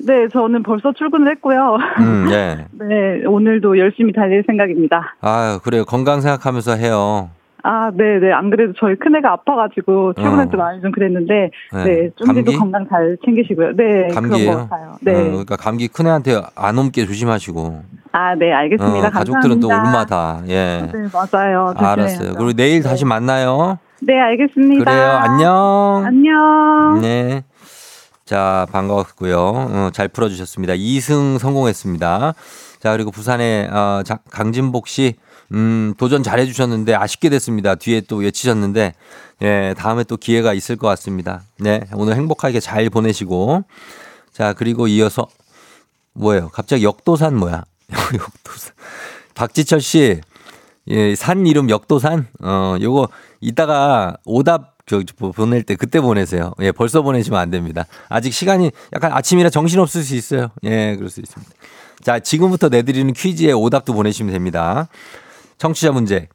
네, 저는 벌써 출근을 했고요. 음, 예. 네, 오늘도 열심히 달릴 생각입니다. 아유, 그래요. 건강 생각하면서 해요. 아, 네, 네. 안 그래도 저희 큰애가 아파가지고 출근할 때 많이 좀 그랬는데, 네. 네, 좀? 더 건강 잘 챙기시고요. 네, 감기예요? 그런 것 같아요. 네. 어, 그러니까 감기 큰애한테 안 옮게 조심하시고. 아, 네, 알겠습니다. 어, 가족들은 또. 올마다. 예. 네, 맞아요. 조심해야죠. 알았어요. 그리고 내일 다시 만나요. 네, 알겠습니다. 그래요. 안녕. 안녕. 네. 자, 반가웠고요. 어, 잘 풀어주셨습니다. 2승 성공했습니다. 자, 그리고 부산의 어, 자- 강진복 씨, 음, 도전 잘해 주셨는데 아쉽게 됐습니다. 뒤에 또 외치셨는데, 예, 다음에 또 기회가 있을 것 같습니다. 네, 오늘 행복하게 잘 보내시고. 자, 그리고 이어서, 뭐예요? 갑자기 역도산 뭐야? 역도산. 박지철 씨, 예, 산 이름 역도산? 어, 요거 이따가 오답 저, 저 보낼 때 그때 보내세요. 예, 벌써 보내시면 안 됩니다. 아직 시간이 약간 아침이라 정신 없을 수 있어요. 예, 그럴 수 있습니다. 자, 지금부터 내드리는 퀴즈에 오답도 보내시면 됩니다. 청취자 문제.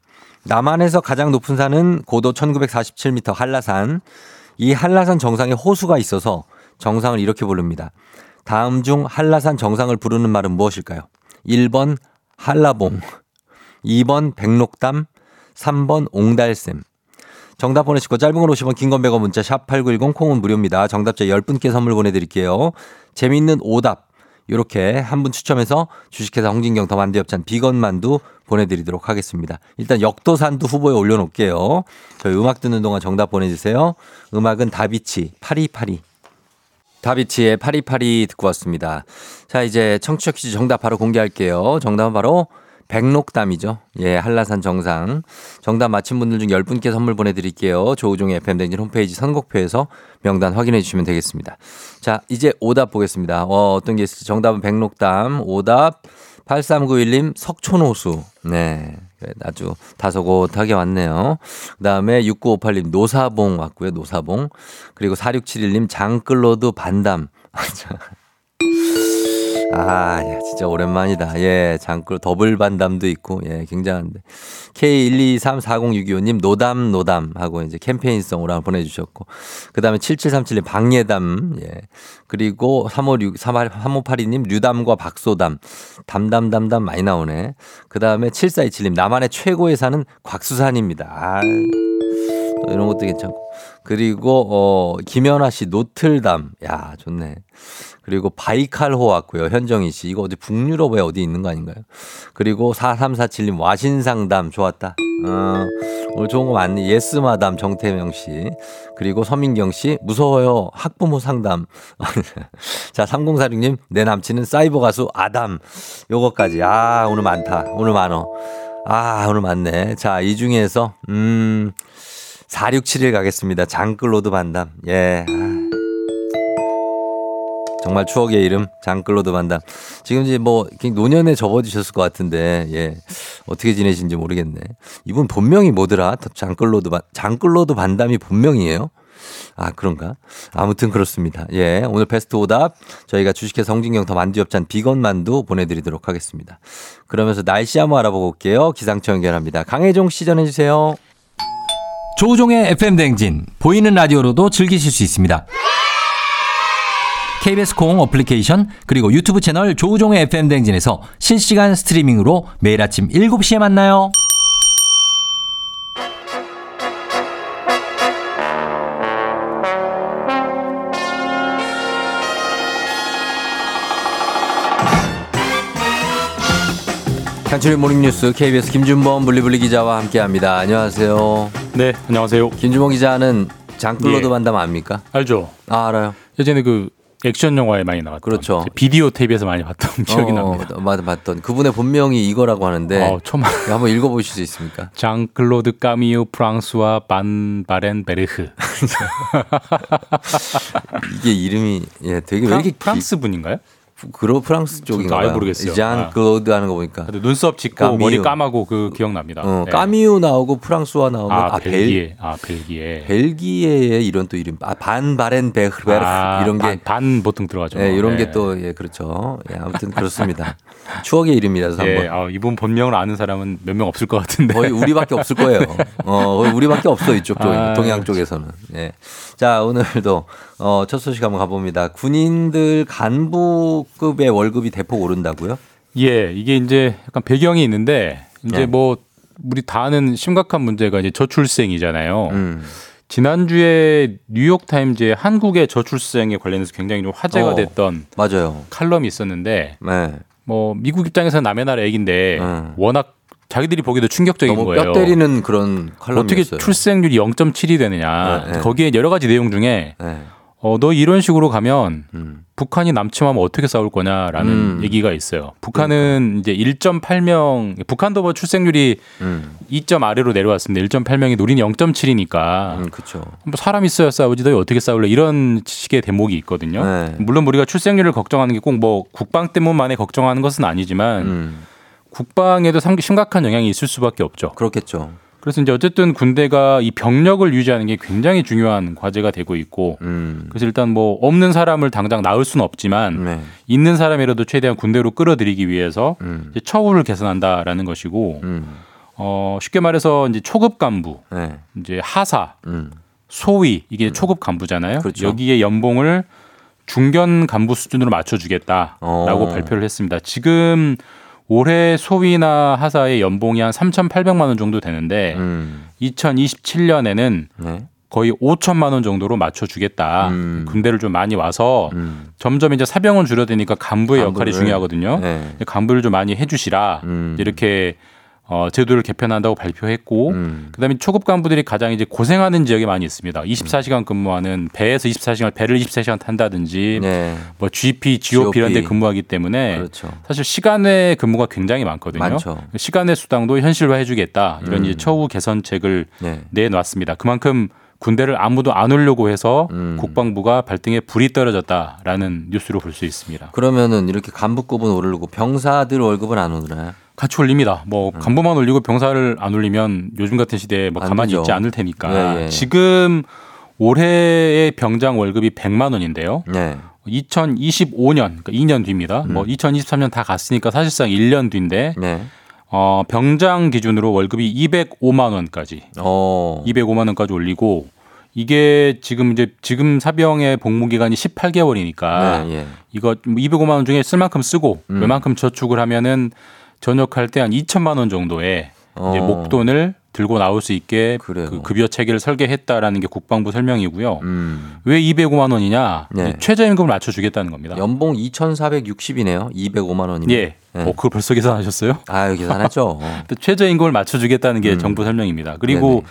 남한에서 가장 높은 산은 고도 1947m 한라산. 이 한라산 정상에 호수가 있어서 정상을 이렇게 부릅니다. 다음 중 한라산 정상을 부르는 말은 무엇일까요? 1번 한라봉, 2번 백록담, 3번 옹달샘. 정답 보내시고 짧은 걸 50원 긴건 100원 문자 샵 8910 콩은 무료입니다. 정답자 10분께 선물 보내드릴게요. 재밌는 오답 이렇게 한 분 추첨해서 주식회사 홍진경 더 만두엽찬 비건 만두 보내드리도록 하겠습니다. 일단 역도산도 후보에 올려놓을게요. 저희 음악 듣는 동안 정답 보내주세요. 음악은 다비치 파리파리. 다비치의 파리파리 듣고 왔습니다. 자 이제 청취자 퀴즈 정답 바로 공개할게요. 정답은 바로 백록담이죠. 예, 한라산 정상. 정답 맞힌 분들 중 10분께 선물 보내드릴게요. 조우종의 FM댕진 홈페이지 선곡표에서 명단 확인해 주시면 되겠습니다. 자, 이제 오답 보겠습니다. 어, 어떤 게 있을지. 정답은 백록담. 오답 8391님 석촌호수. 네. 아주 다소곳하게 왔네요. 그 다음에 6958님 노사봉 왔고요. 노사봉. 그리고 4671님 장클로드 반담. 아, 야, 진짜 오랜만이다. 예, 장꿀 더블 반담도 있고, 예, 굉장한데. K1234062호님, 노담, 노담 하고 이제 캠페인성으로 하나 보내주셨고. 그 다음에 7737님, 방예담, 예. 그리고 356, 3582님, 류담과 박소담. 담담담담 많이 나오네. 그 다음에 7427님, 나만의 최고의 산은 곽수산입니다. 아, 또 이런 것도 괜찮고. 그리고, 어, 김연아 씨, 노틀담. 야, 좋네. 그리고 바이칼호 왔고요. 현정희 씨. 이거 어디 북유럽에 어디 있는 거 아닌가요? 그리고 4347님 와신상담 좋았다. 어, 오늘 좋은 거 많네. 예스마담 정태명 씨. 그리고 서민경 씨 무서워요. 학부모 상담. 자, 3046님 내 남친은 사이버 가수 아담. 요거까지. 아, 오늘 많다. 오늘 많어. 아, 오늘 많네. 자, 이 중에서 음 4671 가겠습니다. 장클로드 반담. 예. 아. 정말 추억의 이름 장클로드 반담. 지금 이제 뭐 노년에 접어드셨을 것 같은데 예 어떻게 지내신지 모르겠네. 이분 본명이 뭐더라? 장클로드 반 장클로드 반담이 본명이에요? 아 그런가? 아무튼 그렇습니다. 예 오늘 베스트 오답 저희가 주식회사 성진경 더 만두엽찬 비건 만두 보내드리도록 하겠습니다. 그러면서 날씨 한번 알아보고 올게요. 기상청 연결합니다. 강혜종 시 전해 주세요. 조우종의 FM 댕진 보이는 라디오로도 즐기실 수 있습니다. KBS 콩 어플리케이션 그리고 유튜브 채널 조우종의 FM 댕진에서 실시간 스트리밍으로 매일 아침 7시에 만나요. 간추린 모닝뉴스 KBS 김준범 블리블리 기자와 함께합니다. 안녕하세요. 네, 안녕하세요. 김준범 기자는 장클로드 예. 반담 압니까? 알죠? 아 알아요. 예전에 그 액션 영화에 많이 나왔던 그렇죠. 비디오 테이프에서 많이 봤던 기억이 어, 납니다. 맞, 맞던 그분의 본명이 이거라고 하는데 어, 처음 네, 한번 읽어보실 수 있습니까? 장클로드 까미우 프랑스와 반 바렌 베르흐. 이게 이름이 예 되게 왜 프랑, 이렇게 기- 프랑스 분인가요? 그로 프랑스 쪽인가 아예. 모르겠어요. 장 아. 클로드 하는 거 보니까. 눈썹 짓고 까미유. 머리 까마고 그 기억납니다. 어, 네. 까미유 나오고 프랑스와 나오면 아, 아, 벨 벨기에. 아, 벨기에. 벨기에의 이런 또 이름 아, 반 바렌 베흐베르 아, 이런 게 반, 반 보통 들어가죠. 예, 이런 네. 게또 예, 그렇죠. 예, 아무튼 그렇습니다. 추억의 이름이라서 예, 한번 아, 이분 본명을 아는 사람은 몇 명 없을 것 같은데. 거의 우리밖에 없을 거예요. 어, 거의 우리밖에 없어 이쪽 쪽 아, 동양 쪽에서는. 예. 자, 오늘도 어, 첫 소식 한번 가봅니다. 군인들 간부급의 월급이 대폭 오른다고요? 예, 이게 이제 약간 배경이 있는데 이제 네. 뭐 우리 다 아는 심각한 문제가 이제 저출생이잖아요. 음. 지난주에 뉴욕 타임즈에 한국의 저출생에 관련해서 굉장히 좀 화제가 어. 됐던 맞아요. 칼럼이 있었는데 네. 뭐 미국 입장에서는 남의 나라 얘긴데 음. 워낙 자기들이 보기도 충격적인 너무 거예요. 뼈 때리는 그런 칼럼이었어요. 어떻게 출생률이 0.7이 되느냐. 네, 네. 거기에 여러 가지 내용 중에 네. 어, 너 이런 식으로 가면 음. 북한이 남침하면 어떻게 싸울 거냐라는 음. 얘기가 있어요. 북한은 이제 1.8명, 북한도 뭐 출생률이 음. 2점 아래로 내려왔습니다. 1.8명이 우리는 0.7이니까 음. 뭐 사람 있어야 싸우지 너희 어떻게 싸울래 이런 식의 대목이 있거든요. 네. 물론 우리가 출생률을 걱정하는 게 꼭 뭐 국방 때문만에 걱정하는 것은 아니지만 음. 국방에도 상- 심각한 영향이 있을 수밖에 없죠. 그렇겠죠. 그래서 이제 어쨌든 군대가 이 병력을 유지하는 게 굉장히 중요한 과제가 되고 있고 음. 그래서 일단 뭐 없는 사람을 당장 낳을 수는 없지만 네. 있는 사람이라도 최대한 군대로 끌어들이기 위해서 음. 이제 처우를 개선한다라는 것이고 음. 어 쉽게 말해서 이제 초급 간부 네. 이제 하사 음. 소위 이게 초급 간부잖아요. 그렇죠. 여기에 연봉을 중견 간부 수준으로 맞춰주겠다라고 어. 발표를 했습니다. 지금 올해 소위나 하사의 연봉이 한 3,800만 원 정도 되는데 음. 2027년에는 네. 거의 5천만 원 정도로 맞춰주겠다. 음. 군대를 좀 많이 와서 음. 점점 이제 사병은 줄어드니까 간부의 간부를. 역할이 중요하거든요. 네. 간부를 좀 많이 해주시라 음. 이렇게 어, 제도를 개편한다고 발표했고 음. 그다음에 초급 간부들이 가장 이제 고생하는 지역이 많이 있습니다. 24시간 근무하는 배에서 24시간 배를 24시간 탄다든지 네. 뭐 GP, GOP 이런 데 GOP. 근무하기 때문에 그렇죠. 사실 시간의 근무가 굉장히 많거든요. 많죠. 시간의 수당도 현실화 해 주겠다 이런 음. 이제 처우 개선책을 네. 내놨습니다. 그만큼 군대를 아무도 안 오려고 해서 음. 국방부가 발등에 불이 떨어졌다라는 뉴스로 볼 수 있습니다. 그러면은 이렇게 간부 급은 오르고 병사들 월급은 안 오르나요? 같이 올립니다. 뭐 간부만 올리고 병사를 안 올리면 요즘 같은 시대에 뭐 음. 안 가만히 되죠. 있지 않을 테니까 예, 예. 지금 올해의 병장 월급이 100만 원인데요. 네. 2025년 그러니까 2년 뒤입니다. 뭐 2023년 다 갔으니까 사실상 1년 뒤인데 음. 네. 어, 병장 기준으로 월급이 205만 원까지 어. 205만 원까지 올리고 이게 지금 이제 지금 사병의 복무 기간이 18개월이니까 네, 예. 이거 205만 원 중에 쓸 만큼 쓰고 음. 웬만큼 저축을 하면은 전역할 때 한 2천만 원 정도의 어. 목돈을 들고 나올 수 있게 그래요. 그 급여 체계를 설계했다라는 게 국방부 설명이고요. 음. 왜 205만 원이냐? 네. 이 최저임금을 맞춰주겠다는 겁니다. 연봉 2,460이네요. 205만 원이면. 예. 네. 어, 그걸 벌써 계산하셨어요? 아유, 계산했죠. 또 최저임금을 맞춰주겠다는 게 음. 정부 설명입니다. 그리고 네네.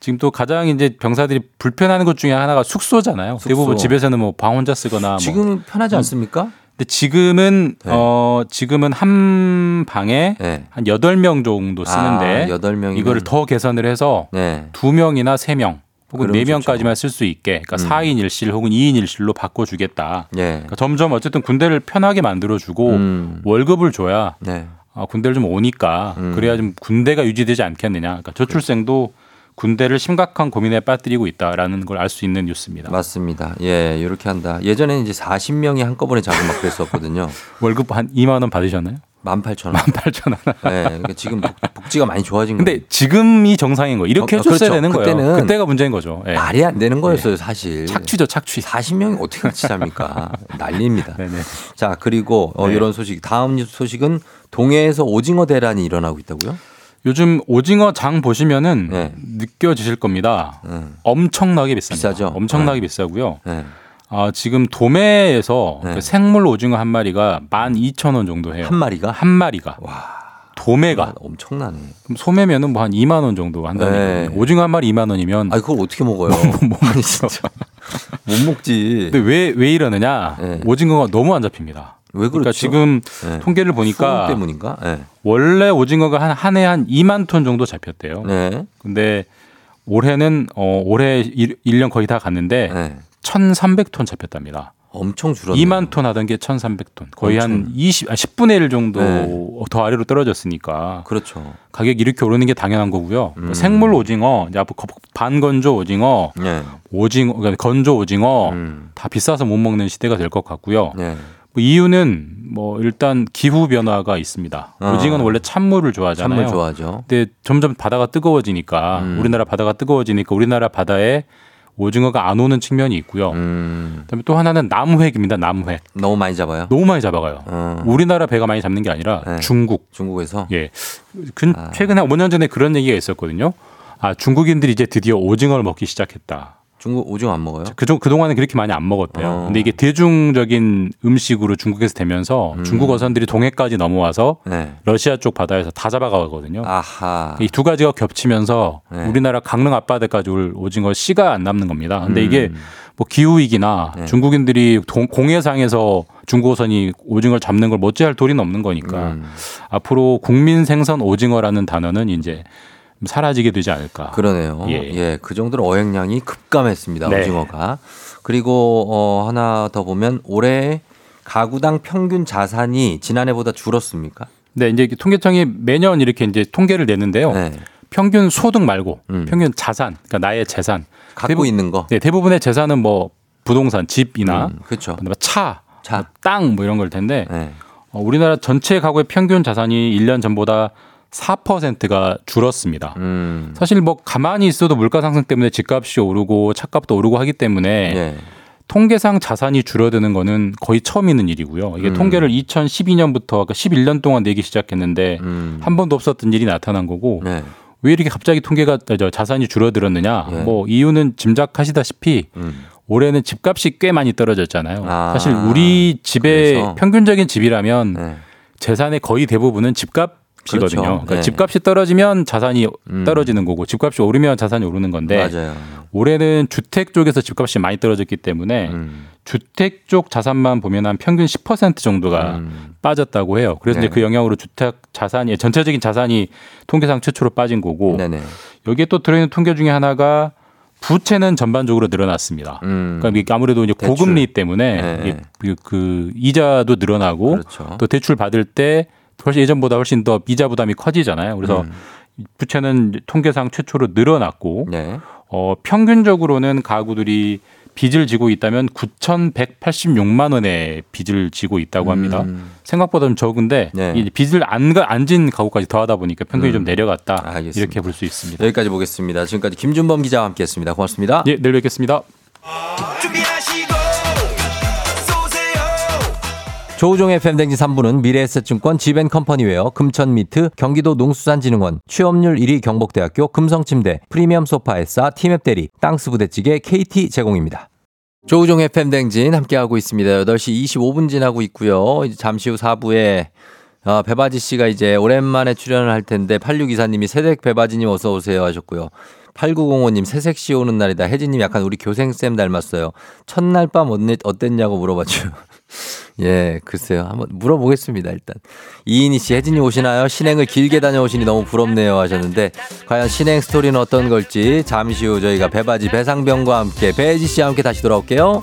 지금 또 가장 이제 병사들이 불편하는 것 중에 하나가 숙소잖아요. 숙소. 대부분 집에서는 뭐 방 혼자 쓰거나 뭐. 지금 편하지 않습니까? 근데 지금은 네. 어 지금은 한 방에 네. 한 여덟 명 정도 쓰는데 아, 여덟 이거를 더 개선을 해서 네. 두 명이나 세 명 혹은 네. 명까지만 쓸 수 있게 그러니까 음. 사 4인 1실 혹은 2인 1실로 바꿔 주겠다. 예. 그러니까 점점 어쨌든 군대를 편하게 만들어 주고 음. 월급을 줘야 네. 아, 군대를 좀 오니까 음. 그래야 좀 군대가 유지되지 않겠느냐. 그러니까 저출생도 군대를 심각한 고민에 빠뜨리고 있다라는 걸 알 수 있는 뉴스입니다. 맞습니다. 예, 이렇게 한다. 예전에는 이제 40명이 한꺼번에 자금 막 그랬었거든요. 월급 한 2만 원 받으셨나요? 18,000원. 8천 원. 예, 그러니까 지금 복, 복지가 많이 좋아진 거예요. 근데 지금이 정상인 거예요. 이렇게 어, 해줬어야 그렇죠. 되는 거예요. 그때는 그때가 문제인 거죠. 예. 말이 안 되는 거였어요, 사실. 착취죠, 착취. 40명이 어떻게 같이 잡니까? 난리입니다. 네네. 자, 그리고 어, 네. 이런 소식. 다음 소식은 동해에서 오징어 대란이 일어나고 있다고요? 요즘 오징어 장 보시면은 네. 느껴지실 겁니다. 음. 엄청나게 비쌉니다. 비싸죠? 엄청나게 네. 비싸고요. 네. 아, 지금 도매에서 네. 그 생물 오징어 한 마리가 12,000원 정도 해요. 한 마리가? 한 마리가. 와, 도매가. 엄청나네. 그럼 소매면은 뭐 한 2만 원 정도 한다는 네. 오징어 한 마리 2만 원이면 아, 그걸 어떻게 먹어요? 못 진짜. 못 먹지. 근데 왜, 왜 이러느냐? 네. 오징어가 너무 안 잡힙니다. 왜 그렇죠? 그러니까 지금 네. 통계를 보니까 때문인가? 네. 원래 오징어가 한 한 해한 2만 톤 정도 잡혔대요. 네. 근데 올해는 어 올해 일 1년 거의 다 갔는데 네. 1,300톤 잡혔답니다. 엄청 줄었네. 2만 톤 하던 게 1,300톤. 거의 한 엄청. 20, 아, 10분의 1 정도 네. 더 아래로 떨어졌으니까 그렇죠. 가격이 이렇게 오르는 게 당연한 거고요. 음. 생물 오징어, 이제 반건조 오징어, 네. 오징어, 그러니까 건조 오징어 음. 다 비싸서 못 먹는 시대가 될 것 같고요. 네. 뭐 이유는 뭐 일단 기후 변화가 있습니다. 어. 오징어는 원래 찬물을 좋아하잖아요. 찬물 좋아하죠. 근데 점점 바다가 뜨거워지니까 음. 우리나라 바다가 뜨거워지니까 우리나라 바다에 오징어가 안 오는 측면이 있고요. 음. 그다음에 또 하나는 남획입니다. 남획. 너무 많이 잡아요. 너무 많이 잡아가요. 어. 우리나라 배가 많이 잡는 게 아니라 네. 중국. 중국에서 예. 근 아. 최근에 5년 전에 그런 얘기가 있었거든요. 아, 중국인들이 이제 드디어 오징어를 먹기 시작했다. 중국 오징어 안 먹어요? 그중 그동안은 그렇게 많이 안 먹었대요. 어. 근데 이게 대중적인 음식으로 중국에서 되면서 음. 중국 어선들이 동해까지 넘어와서 네. 러시아 쪽 바다에서 다 잡아가거든요. 이 두 가지가 겹치면서 네. 우리나라 강릉 앞바다까지 올 오징어 씨가 안 남는 겁니다. 근데 음. 이게 뭐 기후위기나 네. 중국인들이 동- 공해상에서 중국어선이 오징어를 잡는 걸 못지할 도리는 없는 거니까 음. 앞으로 국민 생선 오징어라는 단어는 이제 사라지게 되지 않을까. 그러네요. 예. 예. 그 정도로 어획량이 급감했습니다. 네. 오징어가. 그리고 어 하나 더 보면 올해 가구당 평균 자산이 지난해보다 줄었습니까? 네, 이제 통계청이 매년 이렇게 이제 통계를 내는데요. 네. 평균 소득 말고 음. 평균 자산, 그러니까 나의 재산. 갖고 대부- 있는 거. 네, 대부분의 재산은 뭐 부동산, 집이나 음, 그렇죠. 차, 차. 뭐 땅, 뭐 이런 걸 텐데 네. 어, 우리나라 전체 가구의 평균 자산이 1년 전보다 4%가 줄었습니다. 음. 사실 뭐 가만히 있어도 물가 상승 때문에 집값이 오르고 차값도 오르고 하기 때문에 예. 통계상 자산이 줄어드는 거는 거의 처음 있는 일이고요. 이게 음. 통계를 2012년부터 그러니까 11년 동안 내기 시작했는데 음. 한 번도 없었던 일이 나타난 거고 네. 왜 이렇게 갑자기 통계가 저 자산이 줄어들었느냐? 예. 뭐 이유는 짐작하시다시피 음. 올해는 집값이 꽤 많이 떨어졌잖아요. 아, 사실 우리 집의 그래서? 평균적인 집이라면 네. 재산의 거의 대부분은 집값 이거든요. 그렇죠. 그러니까 네. 집값이 떨어지면 자산이 음. 떨어지는 거고 집값이 오르면 자산이 오르는 건데 맞아요. 올해는 주택 쪽에서 집값이 많이 떨어졌기 때문에 음. 주택 쪽 자산만 보면 한 평균 10% 정도가 음. 빠졌다고 해요. 그래서 네. 이제 그 영향으로 주택 자산이 전체적인 자산이 통계상 최초로 빠진 거고 네네. 여기에 또 들어있는 통계 중에 하나가 부채는 전반적으로 늘어났습니다. 음. 그러니까 아무래도 이제 대출. 고금리 때문에 네. 그- 그 이자도 늘어나고 그렇죠. 또 대출 받을 때 훨씬 예전보다 훨씬 더 이자 부담이 커지잖아요. 그래서 음. 부채는 통계상 최초로 늘어났고 네. 어, 평균적으로는 가구들이 빚을 지고 있다면 9,186만 원의 빚을 지고 있다고 합니다. 음. 생각보다 좀 적은데 네. 이 빚을 안, 가- 안진 가구까지 더하다 보니까 평균이 음. 좀 내려갔다. 알겠습니다. 이렇게 볼 수 있습니다. 여기까지 보겠습니다. 지금까지 김준범 기자와 함께했습니다. 고맙습니다. 예, 내일 뵙겠습니다. 조우종의 팬댕진 3부는 미래에셋증권 지벤컴퍼니웨어 금천미트 경기도 농수산진흥원 취업률 1위 경북대학교 금성침대 프리미엄 소파에싸 티맵대리 땅스부대찌개 KT 제공입니다. 조우종의 팬댕진 함께하고 있습니다. 8시 25분 지나고 있고요. 이제 잠시 후 4부에 아, 배바지 씨가 이제 오랜만에 출연을 할 텐데 8624님이 새댁 배바지님 어서 오세요 하셨고요. 8905님 새색 씨 오는 날이다. 혜진님 약간 우리 교생쌤 닮았어요. 첫날 밤 어땠- 어땠냐고 물어봤죠. 예, 글쎄요. 한번 물어보겠습니다, 일단. 이인희 씨, 혜진이 오시나요? 신행을 길게 다녀오시니 너무 부럽네요 하셨는데, 과연 신행 스토리는 어떤 걸지, 잠시 후 저희가 배바지 배상병과 함께, 배지 씨와 함께 다시 돌아올게요.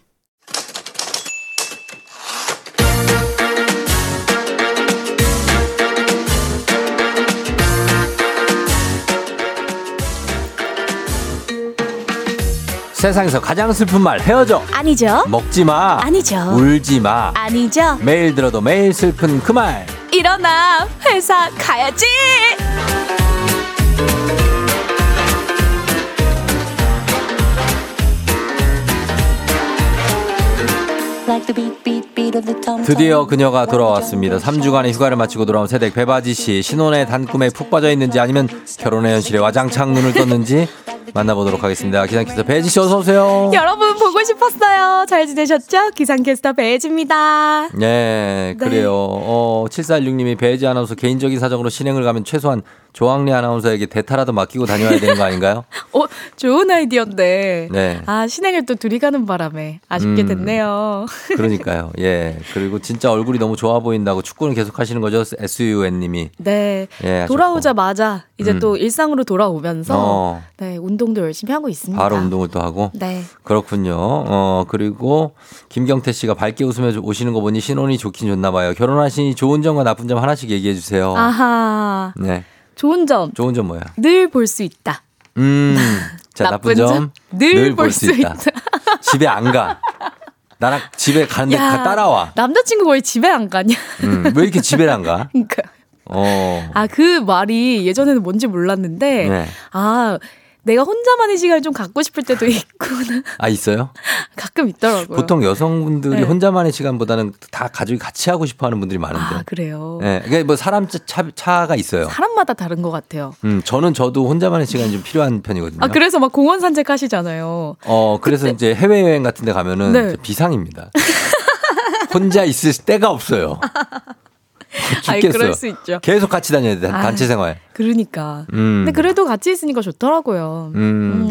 세상에서 가장 슬픈 말, 헤어져! 아니죠. 먹지 마! 아니죠. 울지 마! 아니죠. 매일 들어도 매일 슬픈 그 말! 일어나 회사 가야지. 드디어 그녀가 돌아왔습니다. 3주간의 휴가를 마치고 돌아온 새댁 배바지 씨. 신혼의 단꿈에 푹 빠져 있는지 아니면 결혼의 현실에 와장창 눈을 떴는지 만나보도록 하겠습니다. 기상캐스터 배지 씨 어서 오세요. 여러분 보고 싶었어요. 잘 지내셨죠? 기상캐스터 배지입니다. 네, 그래요. 어, 7416님이 배지 아나운서 개인적인 사정으로 신행을 가면 최소한 조항래 아나운서에게 대타라도 맡기고 다녀야 되는 거 아닌가요? 어, 좋은 아이디어인데. 네. 아, 신행을 또 둘이 가는 바람에 아쉽게 음. 됐네요. 그러니까요. 예. 그리고 진짜 얼굴이 너무 좋아 보인다고 축구는 계속 하시는 거죠? SUN님이. 네. 예, 돌아오자마자 이제 음. 또 일상으로 돌아오면서 어, 네, 운동도 열심히 하고 있습니다. 바로 운동을 또 하고. 네. 그렇군요. 어, 그리고 김경태 씨가 밝게 웃으며 오시는 거 보니 신혼이 좋긴 좋나 봐요. 결혼하시니 좋은 점과 나쁜 점 하나씩 얘기해 주세요. 아하. 네. 좋은 점. 좋은 점 뭐야? 늘 볼 수 있다. 음. 자, 나쁜, 점. 늘 볼 수 있다. 집에 안 가. 나랑 집에 가는데 가 따라와. 남자친구 거의 집에 안 가냐? 음, 왜 이렇게 집에 안 가? 그러니까. 어. 아, 그 말이 예전에는 뭔지 몰랐는데, 네. 아, 내가 혼자만의 시간을 좀 갖고 싶을 때도 있구나. 아, 있어요? 가끔 있더라고요. 보통 여성분들이 네. 혼자만의 시간보다는 다 가족이 같이 하고 싶어 하는 분들이 많은데. 아, 그래요. 네. 그게 뭐 사람 차, 차 가 있어요. 사람마다 다른 것 같아요. 음, 저는 저도 혼자만의 시간이 좀 필요한 편이거든요. 아, 그래서 막 공원 산책하시잖아요. 어, 그래서 이제 해외 여행 같은 데 가면은 네. 비상입니다. 혼자 있을 때가 없어요. 아이, 죽겠어요. 그럴 수 있죠. 계속 같이 다녀야 돼. 아, 단체 생활. 그러니까. 음. 근데 그래도 같이 있으니까 좋더라고요. 음,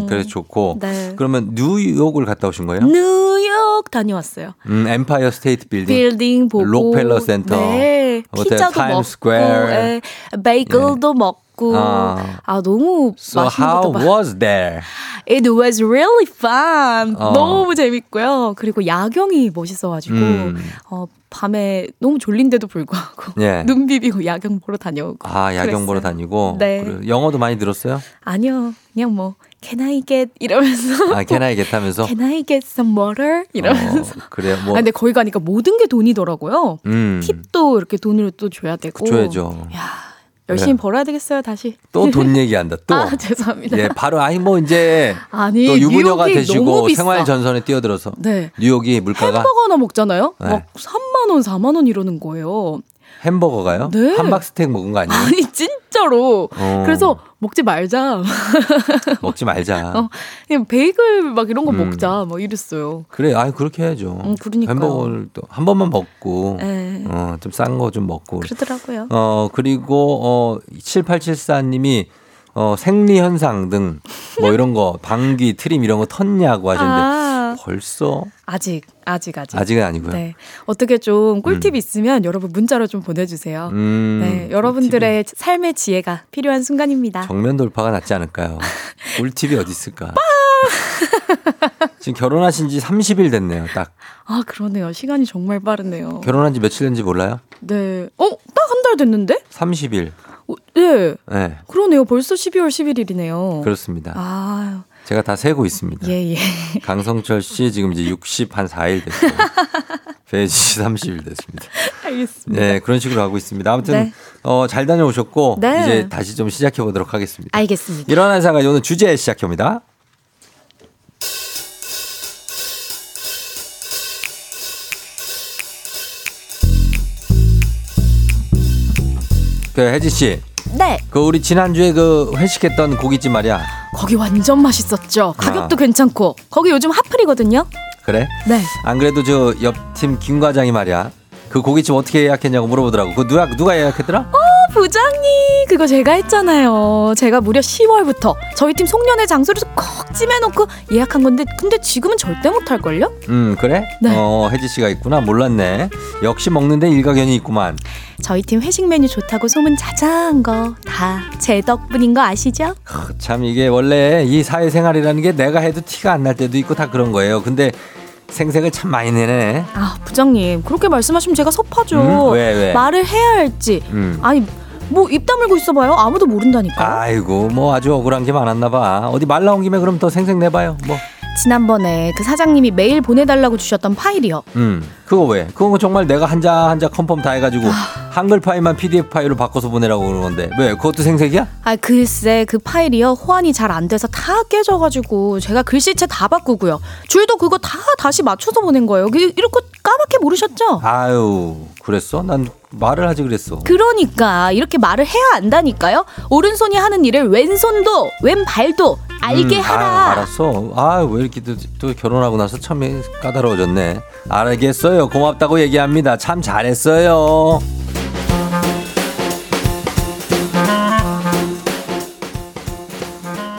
음. 그래서 좋고. 네. 그러면 뉴욕을 갔다 오신 거예요? 뉴욕 다녀왔어요. 음, 엠파이어 스테이트 빌딩. 빌딩 보고 록펠러 센터. 네, 피자도 먹고 스퀘어. 예, 베이글도 먹고 아. 아, 너무 So how was there? It was really fun. 어. 너무 재밌고요. 그리고 야경이 멋있어가지고 음. 어, 밤에 너무 졸린데도 불구하고 예. 눈 비비고 야경 보러 다녀오고. 아, 야경 보러 그랬어요. 다니고. 네. 그래, 영어도 많이 들었어요? 아니요, 그냥 뭐 Can I get 이러면서 아, can I get 하면서? Can I get some water 이러면서. 어, 그래요. 뭐. 아, 근데 거기 가니까 모든 게 돈이더라고요. 음. 팁도 이렇게 돈으로 또 줘야 되고. 줘야죠. 열심히 네. 벌어야 되겠어요, 다시. 또 돈 얘기한다. 또. 아, 죄송합니다. 예, 바로 아니 뭐 이제 아니, 또 유부녀가 되시고. 생활 전선에 뛰어들어서 네. 뉴욕이 물가가 햄버거 하나 먹잖아요? 네. 막 3만 원, 4만 원 이러는 거예요. 햄버거가요? 네. 함박 스테이크 먹은 거 아니에요? 아니, 진짜로. 어. 그래서 먹지 말자. 먹지 말자. 어, 그냥 베이글 막 이런 거 음. 먹자. 막 이랬어요. 그래, 아니 그렇게 해야죠. 음, 그러니까요. 햄버거를 또 한 번만 먹고, 네. 어, 좀 싼 거 좀 먹고. 그러더라고요. 어, 그리고, 어, 7874님이, 어, 생리 현상 등, 뭐 이런 거, 방귀, 트림 이런 거 텄냐고 하셨는데, 아, 벌써? 아직, 아직, 아직. 아직은 아니고요. 네. 어떻게 좀 꿀팁 있으면 여러분 문자로 좀 보내주세요. 음, 네. 여러분들의 삶의 지혜가 필요한 순간입니다. 정면 돌파가 낫지 않을까요? 꿀팁이 어디 있을까? 지금 결혼하신 지 30일 됐네요, 딱. 아, 그러네요. 시간이 정말 빠르네요. 결혼한 지 며칠 된지 몰라요? 네. 어, 딱 한 달 됐는데? 30일. 어, 네. 네, 그러네요. 벌써 12월 11일이네요. 그렇습니다. 아, 제가 다 세고 있습니다. 예, 예. 강성철 씨 지금 이제 60 한 4일 됐고 배지 씨 30일 됐습니다. 알겠습니다. 네, 그런 식으로 하고 있습니다. 아무튼 네. 어, 잘 다녀오셨고 네. 이제 다시 좀 시작해 보도록 하겠습니다. 알겠습니다. 일어난 사가 오늘 주제 시작해 봅니다. 그 혜지 씨, 네. 그 우리 지난주에 그 회식했던 고깃집 말이야. 거기 완전 맛있었죠. 가격도 괜찮고. 거기 요즘 핫플이거든요. 그래? 네. 안 그래도 저 옆 팀 김 과장이 말이야. 그 고깃집 어떻게 예약했냐고 물어보더라고. 그 누가 누가 예약했더라? 어, 부장님. 그거 제가 했잖아요. 제가 무려 10월부터 저희 팀 송년회 장소를 콕 찜해놓고 예약한 건데 근데 지금은 절대 못할걸요? 음 그래? 네. 어 혜지 씨가 있구나 몰랐네. 역시 먹는데 일가견이 있구만. 저희 팀 회식 메뉴 좋다고 소문 자자한 거 다 제 덕분인 거 아시죠? 크, 참 이게 원래 이 사회생활이라는 게 내가 해도 티가 안 날 때도 있고 다 그런 거예요. 근데 생색을 참 많이 내네. 아 부장님 그렇게 말씀하시면 제가 섭하죠. 음, 왜, 왜? 말을 해야 할지. 음. 아니 뭐 입 다물고 있어봐요. 아무도 모른다니까. 아이고 뭐 아주 억울한 게 많았나 봐. 어디 말 나온 김에 그럼 더 생색 내봐요. 뭐. 지난번에 그 사장님이 메일 보내달라고 주셨던 파일이요. 음 그거 왜? 그거 정말 내가 한자 한자 컨펌 다 해가지고 아. 한글 파일만 PDF 파일로 바꿔서 보내라고 그러는 건데 왜? 그것도 생색이야? 아 글쎄 그 파일이요 호환이 잘 안 돼서 다 깨져가지고 제가 글씨체 다 바꾸고요. 줄도 그거 다 다시 맞춰서 보낸 거예요. 그- 이렇게 까맣게 모르셨죠? 아유 그랬어? 난 말을 하지 그랬어. 그러니까 이렇게 말을 해야 안다니까요. 오른손이 하는 일을 왼손도 왼발도 알게 음, 하라. 아, 알았어. 아, 왜 이렇게 또, 또 결혼하고 나서 참 까다로워졌네. 알겠어요. 고맙다고 얘기합니다. 참 잘했어요.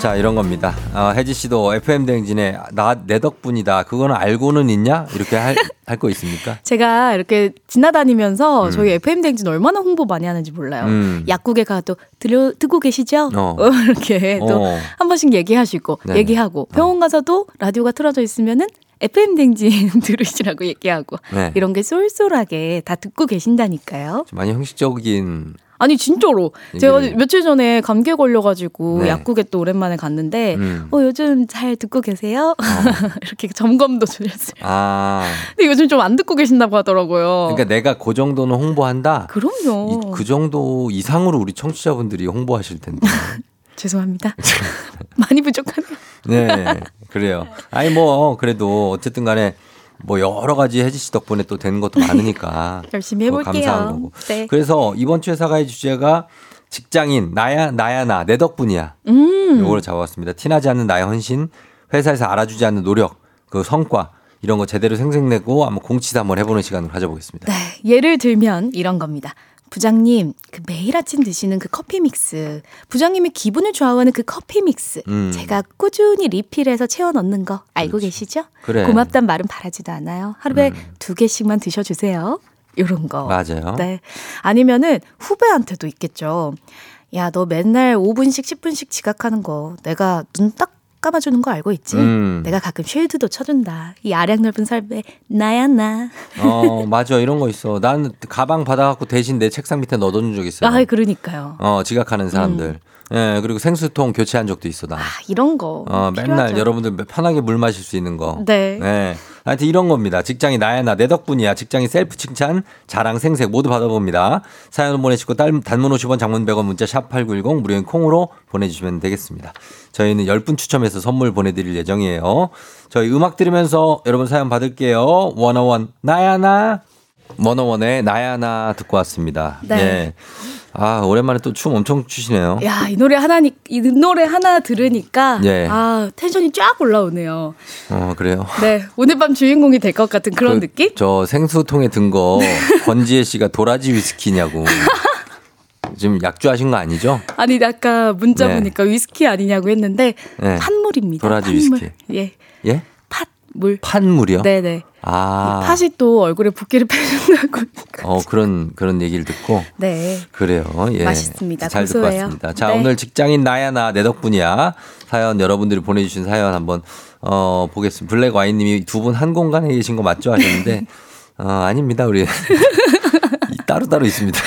자, 이런 겁니다. 어, 혜지 씨도 FM 대행진에 나 내 덕분이다. 그거는 알고는 있냐? 이렇게 할 할거 있습니까? 제가 이렇게 지나다니면서 저희 FM 댕진 얼마나 홍보 많이 하는지 몰라요. 음. 약국에 가도 들려 듣고 계시죠? 어. 어, 이렇게 또 어. 한 번씩 얘기하시고 네네. 얘기하고 병원 가서도 라디오가 틀어져 있으면은 FM 댕진 들으시라고 얘기하고 네. 이런 게 쏠쏠하게 다 듣고 계신다니까요. 좀 많이 형식적인 아니 진짜로 제가 얘기를- 며칠 전에 감기에 걸려가지고 네. 약국에 또 오랜만에 갔는데 음. 어 요즘 잘 듣고 계세요? 이렇게 점검도 주셨어요. 아. 근데 요즘 좀 안 듣고 계신다고 하더라고요. 그러니까 내가 그 정도는 홍보한다. 그럼요. 이- 그 정도 이상으로 우리 청취자분들이 홍보하실 텐데. 죄송합니다. 많이 부족하네요. 네, 그래요. 아니 뭐 그래도 어쨌든 간에 뭐 여러 가지 혜지 씨 덕분에 또 되는 것도 많으니까 열심히 그거 해볼게요. 감사한 거고. 네. 그래서 이번 주에 사과의 주제가 직장인 나야 나야 나 내 덕분이야. 음. 요걸 잡아왔습니다. 티나지 않는 나의 헌신, 회사에서 알아주지 않는 노력, 그 성과 이런 거 제대로 생생내고 한번 공치도 한번 해보는 시간을 가져보겠습니다. 네, 예를 들면 이런 겁니다. 부장님, 그 매일 아침 드시는 그 커피 믹스, 부장님의 기분을 좌우하는 그 커피 믹스, 음. 제가 꾸준히 리필해서 채워 넣는 거 알고 계시죠? 그래. 고맙단 말은 바라지도 않아요. 하루에 두 개씩만 드셔주세요. 요런 거. 맞아요. 네. 아니면은 후배한테도 있겠죠. 야, 너 맨날 5분씩 10분씩 지각하는 거 내가 눈 딱 감아주는 거 알고 있지? 음. 내가 가끔 쉴드도 쳐준다. 이 아량 넓은 삶에 나야 나. 어 맞아 이런 거 있어. 난 가방 받아갖고 대신 내 책상 밑에 넣어둔 적 있어요. 아, 그러니까요. 어 지각하는 사람들. 예 그리고 생수통 교체한 적도 있어 나. 아, 이런 거. 어, 맨날 필요하죠. 여러분들 편하게 물 마실 수 있는 거. 네. 네. 하여튼 이런 겁니다. 직장이 나야 나 내 덕분이야. 직장이 셀프 칭찬, 자랑, 생색 모두 받아봅니다. 사연 보내시고 단, 단문 50원, 장문 100원 문자 샵8910 무료인 콩으로 보내주시면 되겠습니다. 저희는 10분 추첨해서 선물 보내드릴 예정이에요. 저희 음악 들으면서 여러분 사연 받을게요. 원어원 나야 나. 원어원의 나야 나 듣고 왔습니다. 네. 예. 아 오랜만에 또 춤 엄청 추시네요. 야, 이 노래 하나, 이 노래 하나 들으니까. 예. 아, 텐션이 쫙 올라오네요. 어 그래요. 네. 오늘 밤 주인공이 될 것 같은 그런 그, 느낌? 저 생수통에 든 거 권지혜 씨가 도라지 위스키냐고. 지금 약주하신 거 아니죠? 아니, 아까 문자 네. 보니까 위스키 아니냐고 했는데. 네. 팥물입니다. 도라지 팥물. 위스키. 예. 예? 팥물. 판물이요? 네네. 아. 팥이 또 얼굴에 붓기를 빼준다고. 어 그런 그런 얘기를 듣고 네. 그래요. 예. 맛있습니다. 잘 듣고 고소해요. 왔습니다. 자 네. 오늘 직장인 나야 나 내 덕분이야 사연 여러분들이 보내주신 사연 한번 어 보겠습니다. 블랙 와인님이 두 분 한 공간에 계신 거 맞죠 하셨는데 어 아닙니다 우리 이 따로 따로 있습니다.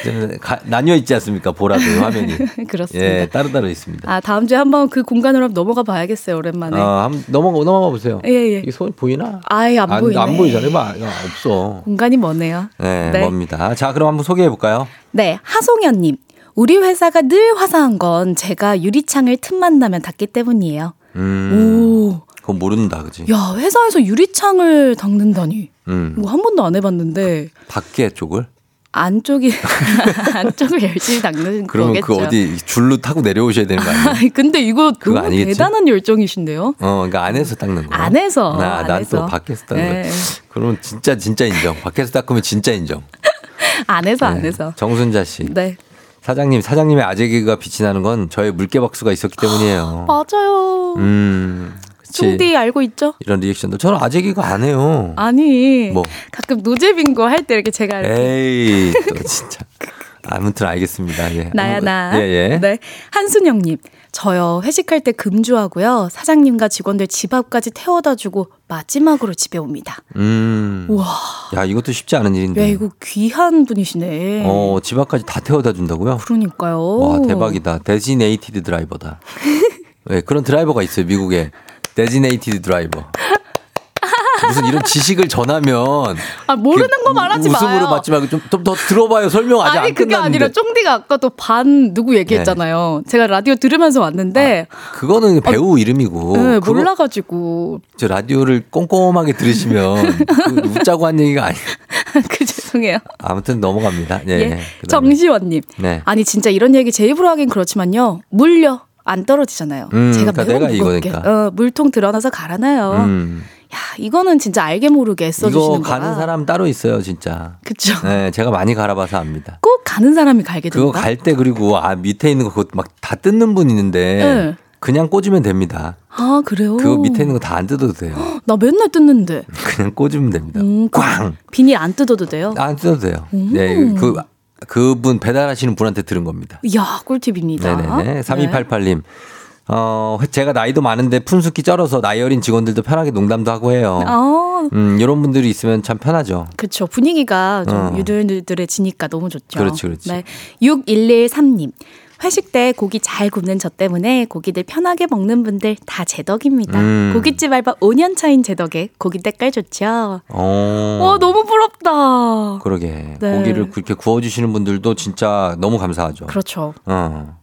이제는 가- 나뉘어 있지 않습니까 보라도 화면이 그렇습니다. 예 따로 따로 있습니다. 아, 다음 주에 한번 그 공간으로 한번 넘어가 봐야겠어요, 오랜만에. 어, 한번 넘어가 넘어가 보세요. 예, 예. 이게 손 보이나? 아예 안, 보이네. 안 보이잖아요. 봐. 야, 없어. 공간이 머네요. 네, 네. 뭡니다. 자, 그럼 한번 소개해 볼까요? 네, 하송현 님. 우리 회사가 늘 화사한 건 제가 유리창을 틈만 나면 닫기 때문이에요. 음. 오. 그건 모른다, 그지? 야, 회사에서 유리창을 닦는다니. 음. 이거 한 번도 안 해봤는데, 밖에 쪽을? 안쪽이, 안쪽을 열심히 닦는 그러면 거겠죠. 그 어디 줄로 타고 내려오셔야 되는 거 아니에요? 아니, 근데 이거 그거 아니겠지? 대단한 열정이신데요? 어, 그러니까 안에서 닦는 거. 안에서, 나, 난 안에서. 또 밖에서 닦는 네. 거. 그러면 진짜, 진짜 인정. 밖에서 닦으면 진짜 인정. 안에서, 네. 안에서. 정순자 씨. 네. 사장님, 사장님의 아재 개그가 빛이 나는 건 저의 물개박수가 있었기 때문이에요. 맞아요. 음, 쫑디 알고 있죠? 이런 리액션도 저는 아재 개그 안 해요. 아니. 뭐. 가끔 노잼인 거 할 때 이렇게 제가 이렇게. 에이, 또 진짜. 아무튼 알겠습니다. 예. 나야 나. 예, 예. 네. 한순영 님. 저요 회식할 때 금주하고요 사장님과 직원들 집 앞까지 태워다 주고 마지막으로 집에 옵니다. 음. 우와. 야, 이것도 쉽지 않은 일인데. 야 이거 귀한 분이시네. 어, 집 앞까지 다 태워다 준다고요? 그러니까요. 와, 대박이다. designated driver다. 네, 그런 드라이버가 있어요, 미국에. designated driver. 무슨 이런 지식을 전하면 아 모르는 거 우- 말하지 마요. 웃음으로 받지 말고 좀 좀 더 들어봐요. 설명 아직 아니 안 그게 끝났는데. 네. 아니라 쫑디가 아까 또 반 누구 얘기했잖아요. 제가 라디오 들으면서 왔는데 그거는 배우 이름이고. 네, 아, 그거- 몰라 가지고 저 라디오를 꼼꼼하게 들으시면 그 웃자고 한 얘기가 아니에요. 그 죄송해요. 아무튼 넘어갑니다. 예. 예. 그다음에. 정시원 님. 네. 아니 진짜 이런 얘기 제 입으로 하긴 그렇지만요. 물려. 안 떨어지잖아요. 음, 제가 그러니까 매우 내가 무겁게 이거니까. 어, 물통 드러나서 갈아놔요. 음. 야 이거는 진짜 알게 모르게 애써주시는 이거 가는 거라. 사람 따로 있어요, 진짜. 그쵸. 네, 제가 많이 갈아봐서 압니다. 꼭 가는 사람이 갈게 그거 된다. 갈때 그리고 아 밑에 있는 거 그거 막 다 뜯는 분 있는데 네. 그냥 꽂으면 됩니다. 아 그래요? 그거 밑에 있는 거 다 안 뜯어도 돼요. 나 맨날 뜯는데. 그냥 꽂으면 됩니다. 음, 꽝! 비닐 안 뜯어도 돼요? 안 뜯어도 돼요. 음. 네, 그 그분 배달하시는 분한테 들은 겁니다. 이야 꿀팁입니다. 네네네. 3288님. 어, 제가 나이도 많은데 푼숙히 쩔어서 나이 어린 직원들도 편하게 농담도 하고 해요. 아 음, 이런 분들이 있으면 참 편하죠. 그쵸 분위기가 좀 어. 유들유들해지니까 너무 좋죠. 그렇지, 그렇지. 네. 6113님. 회식 때 고기 잘 굽는 저 때문에 고기들 편하게 먹는 분들 다 제 덕입니다. 음. 고깃집 알바 5년 차인 제 덕에 고기 때깔 좋죠. 어. 와 너무 부럽다. 그러게. 네. 고기를 그렇게 구워주시는 분들도 진짜 너무 감사하죠. 그렇죠. 어.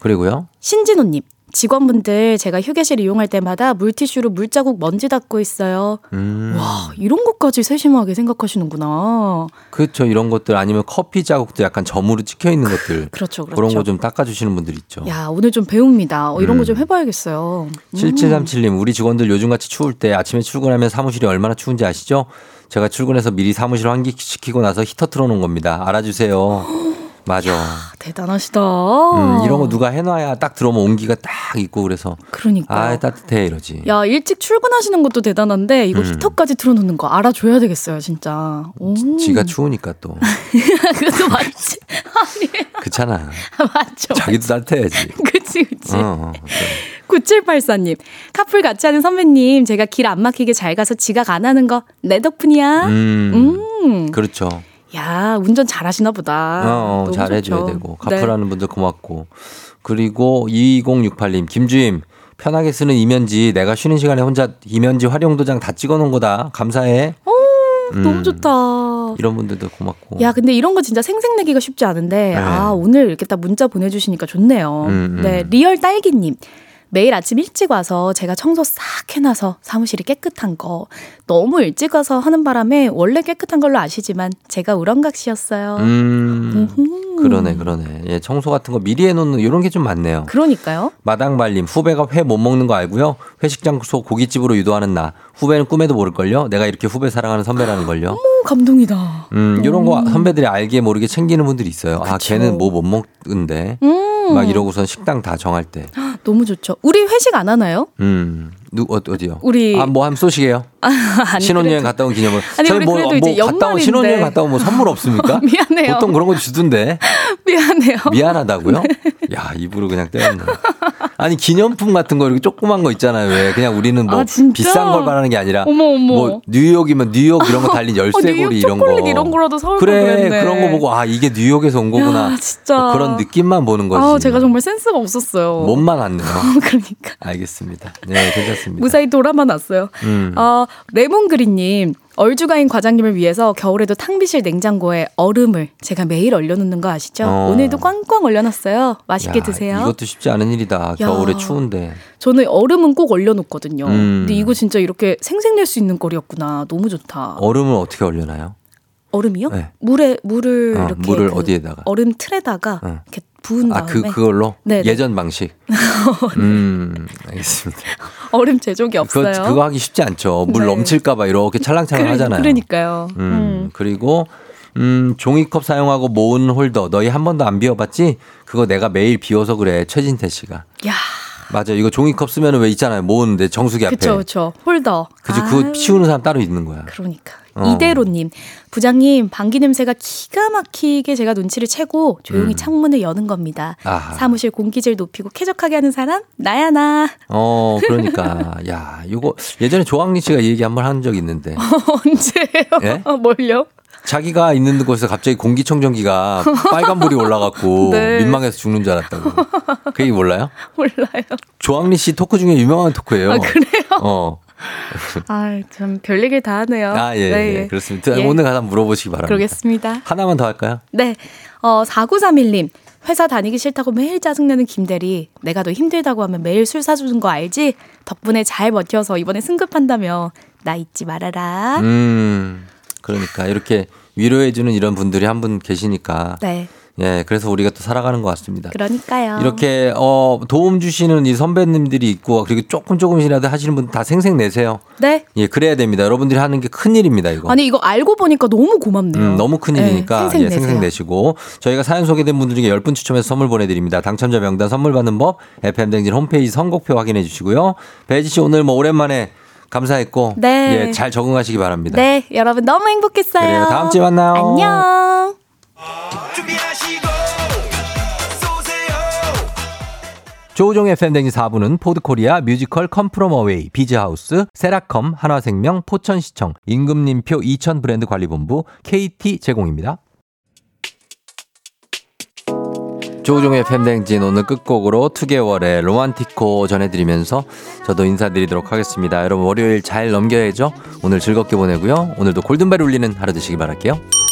그리고요. 신진호님. 직원분들 제가 휴게실 이용할 때마다 물티슈로 물자국 먼지 닦고 있어요. 음. 와 이런 것까지 세심하게 생각하시는구나. 그렇죠. 이런 것들 아니면 커피 자국도 약간 점으로 찍혀 있는 것들. 그렇죠, 그렇죠. 그런 거 좀 닦아 주시는 분들 있죠. 야 오늘 좀 배웁니다. 어, 이런 음. 거좀 해 봐야겠어요. 음. 7737님, 우리 직원들 요즘같이 추울 때 아침에 출근하면 사무실이 얼마나 추운지 아시죠? 제가 출근해서 미리 사무실 환기시키고 나서 히터 틀어 놓은 겁니다. 알아 주세요. 맞아. 대단하시다. 음, 이런 거 누가 해놔야 딱 들어오면 온기가 딱 있고 그래서 그러니까. 아 따뜻해 이러지. 야 일찍 출근하시는 것도 대단한데 이거 음. 히터까지 틀어놓는 거 알아줘야 되겠어요 진짜. 오. 지가 추우니까 또 그것도 맞지. 그렇잖아. 맞죠. 자기도 따뜻해야지. 그치 그치. 어, 어. 9784님 카풀 같이 하는 선배님 제가 길 안 막히게 잘 가서 지각 안 하는 거 내 덕분이야. 음, 음. 그렇죠. 야 운전 잘하시나 보다. 어, 어, 잘해줘야 좋죠. 되고 네. 카풀하는 분들 고맙고 그리고 2068님 김주임 편하게 쓰는 이면지 내가 쉬는 시간에 혼자 이면지 활용 도장 다 찍어놓은 거다 감사해. 음, 너무 좋다. 이런 분들도 고맙고. 야, 근데 이런 거 진짜 생색내기가 쉽지 않은데, 네. 아, 오늘 이렇게 딱 문자 보내주시니까 좋네요. 음, 음. 네, 리얼 딸기님. 매일 아침 일찍 와서 제가 청소 싹 해놔서 사무실이 깨끗한 거. 너무 일찍 와서 하는 바람에 원래 깨끗한 걸로 아시지만 제가 우렁각시였어요. 음. 그러네, 그러네. 예, 청소 같은 거 미리 해놓는 이런 게 좀 많네요. 그러니까요. 마당발님 후배가 회 못 먹는 거 알고요. 회식 장소 고깃집으로 유도하는 나. 후배는 꿈에도 모를걸요. 내가 이렇게 후배 사랑하는 선배라는 걸요. 오, 감동이다. 음, 이런 거 선배들이 알게 모르게 챙기는 분들이 있어요. 아, 걔는 뭐 못 먹는데. 음. 막 이러고선 식당 다 정할 때. 너무 좋죠. 우리 회식 안 하나요? 음, 누, 어, 어디요? 우리- 아, 뭐 하면 쏘시게요? 아니, 신혼여행 그래도- 갔다 온 기념으로. 아니, 저희 뭐, 그래도 이제 뭐 갔다 온. 신혼여행 갔다 오면 뭐 선물 없습니까? 미안해요. 보통 그런 거 주던데. 미안해요. 미안하다고요? 야, 입으로 그냥 때렸네. 아니, 기념품 같은 거 이렇게 조그만 거 있잖아요. 왜? 그냥 우리는 뭐 아? 비싼 걸 바라는 게 아니라 어머, 어머. 뭐 뉴욕이면 뉴욕 이런 거 달린 어, 열쇠고리 이런 거. 이런 거라도 사올 걸 그래. 그런 거 보고 아, 이게 뉴욕에서 온 거구나. 야, 진짜. 뭐 그런 느낌만 보는 거지. 아, 제가 정말 센스가 없었어요. 몸만 안 내요. 그러니까. 알겠습니다. 네, 괜찮습니다. 무사히 돌아만 왔어요. 음. 어, 레몬그린님. 얼주가인 과장님을 위해서 겨울에도 탕비실 냉장고에 얼음을 제가 매일 얼려놓는 거 아시죠? 어. 오늘도 꽝꽝 얼려놨어요. 맛있게 야, 드세요. 이것도 쉽지 않은 일이다. 겨울에 추운데. 저는 얼음은 꼭 얼려놓거든요. 음. 근데 이거 진짜 이렇게 생색낼 수 있는 거리였구나. 너무 좋다. 얼음을 어떻게 얼려나요? 얼음이요? 네. 물에 물을 어, 이렇게 물을 그 어디에다가? 얼음 틀에다가 어. 이렇게 부은 아, 다음에 그, 그걸로? 네, 네. 예전 방식. 음, 알겠습니다. 얼음 제조기 그거, 없어요. 그거 하기 쉽지 않죠. 물 네. 넘칠까 봐 이렇게 찰랑찰랑 하잖아요. 그러니까요. 음, 음. 그리고, 음, 종이컵 사용하고 모은 홀더. 너희 한 번도 안 비워봤지? 그거 내가 매일 비워서 그래. 최진태 씨가. 야, 맞아. 이거 종이컵 쓰면 왜 있잖아요. 모으는데 정수기 앞에. 그쵸. 홀더. 그죠. 아유, 그거 치우는 사람 따로 있는 거야. 그러니까. 어. 이대로님, 부장님, 방귀 냄새가 기가 막히게 제가 눈치를 채고 조용히 음. 창문을 여는 겁니다. 아하. 사무실 공기질 높이고 쾌적하게 하는 사람? 나야, 나. 어, 그러니까. 야, 이거 예전에 조항리 씨가 이 얘기 한 번 한 적 있는데. 언제요? 예? 어, 뭘요? 자기가 있는 곳에서 갑자기 공기청정기가 빨간불이 올라갔고 네. 민망해서 죽는 줄 알았다고. 그 얘기 몰라요? 몰라요. 조항리 씨 토크 중에 유명한 토크예요. 아, 그래요? 어. 아, 참, 별 얘기를 다 하네요. 아, 예, 네, 예. 그렇습니다. 예. 오늘 가서 물어보시기 바랍니다. 그러겠습니다. 하나만 더 할까요? 네. 어, 4931님. 회사 다니기 싫다고 매일 짜증내는 김대리. 내가 너 힘들다고 하면 매일 술 사주는 거 알지? 덕분에 잘 버텨서 이번에 승급한다며. 나 잊지 말아라. 음, 그러니까 이렇게 위로해주는 이런 분들이 한 분 계시니까 네. 예, 그래서 우리가 또 살아가는 것 같습니다. 그러니까요. 이렇게 어 도움 주시는 이 선배님들이 있고 그리고 조금 조금이라도 하시는 분 다 생생 내세요. 네. 예, 그래야 됩니다. 여러분들이 하는 게 큰 일입니다, 이거. 아니 이거 알고 보니까 너무 고맙네요. 음, 너무 큰 일이니까 네, 생색 예, 생색 내세요. 내시고 저희가 사연 소개된 분들 중에 10분 추첨해서 선물 보내드립니다. 당첨자 명단 선물 받는 법 FM댕진 홈페이지 선곡표 확인해 주시고요. 배혜지 씨 오늘 뭐 오랜만에 감사했고 네. 예, 잘 적응하시기 바랍니다. 네, 여러분 너무 행복했어요. 그래요. 다음 주에 만나요. 안녕. 조우종의 FM댕진 4부는 포드코리아 뮤지컬 컴프롬 어웨이 비즈하우스 세라컴 한화생명 포천시청 임금님표 이천 브랜드 관리본부 KT 제공입니다. 조우종의 FM댕진 오늘 끝곡으로 2개월의 로만티코 전해드리면서 저도 인사드리도록 하겠습니다. 여러분 월요일 잘 넘겨야죠. 오늘 즐겁게 보내고요. 오늘도 골든벨 울리는 하루 되시기 바랄게요.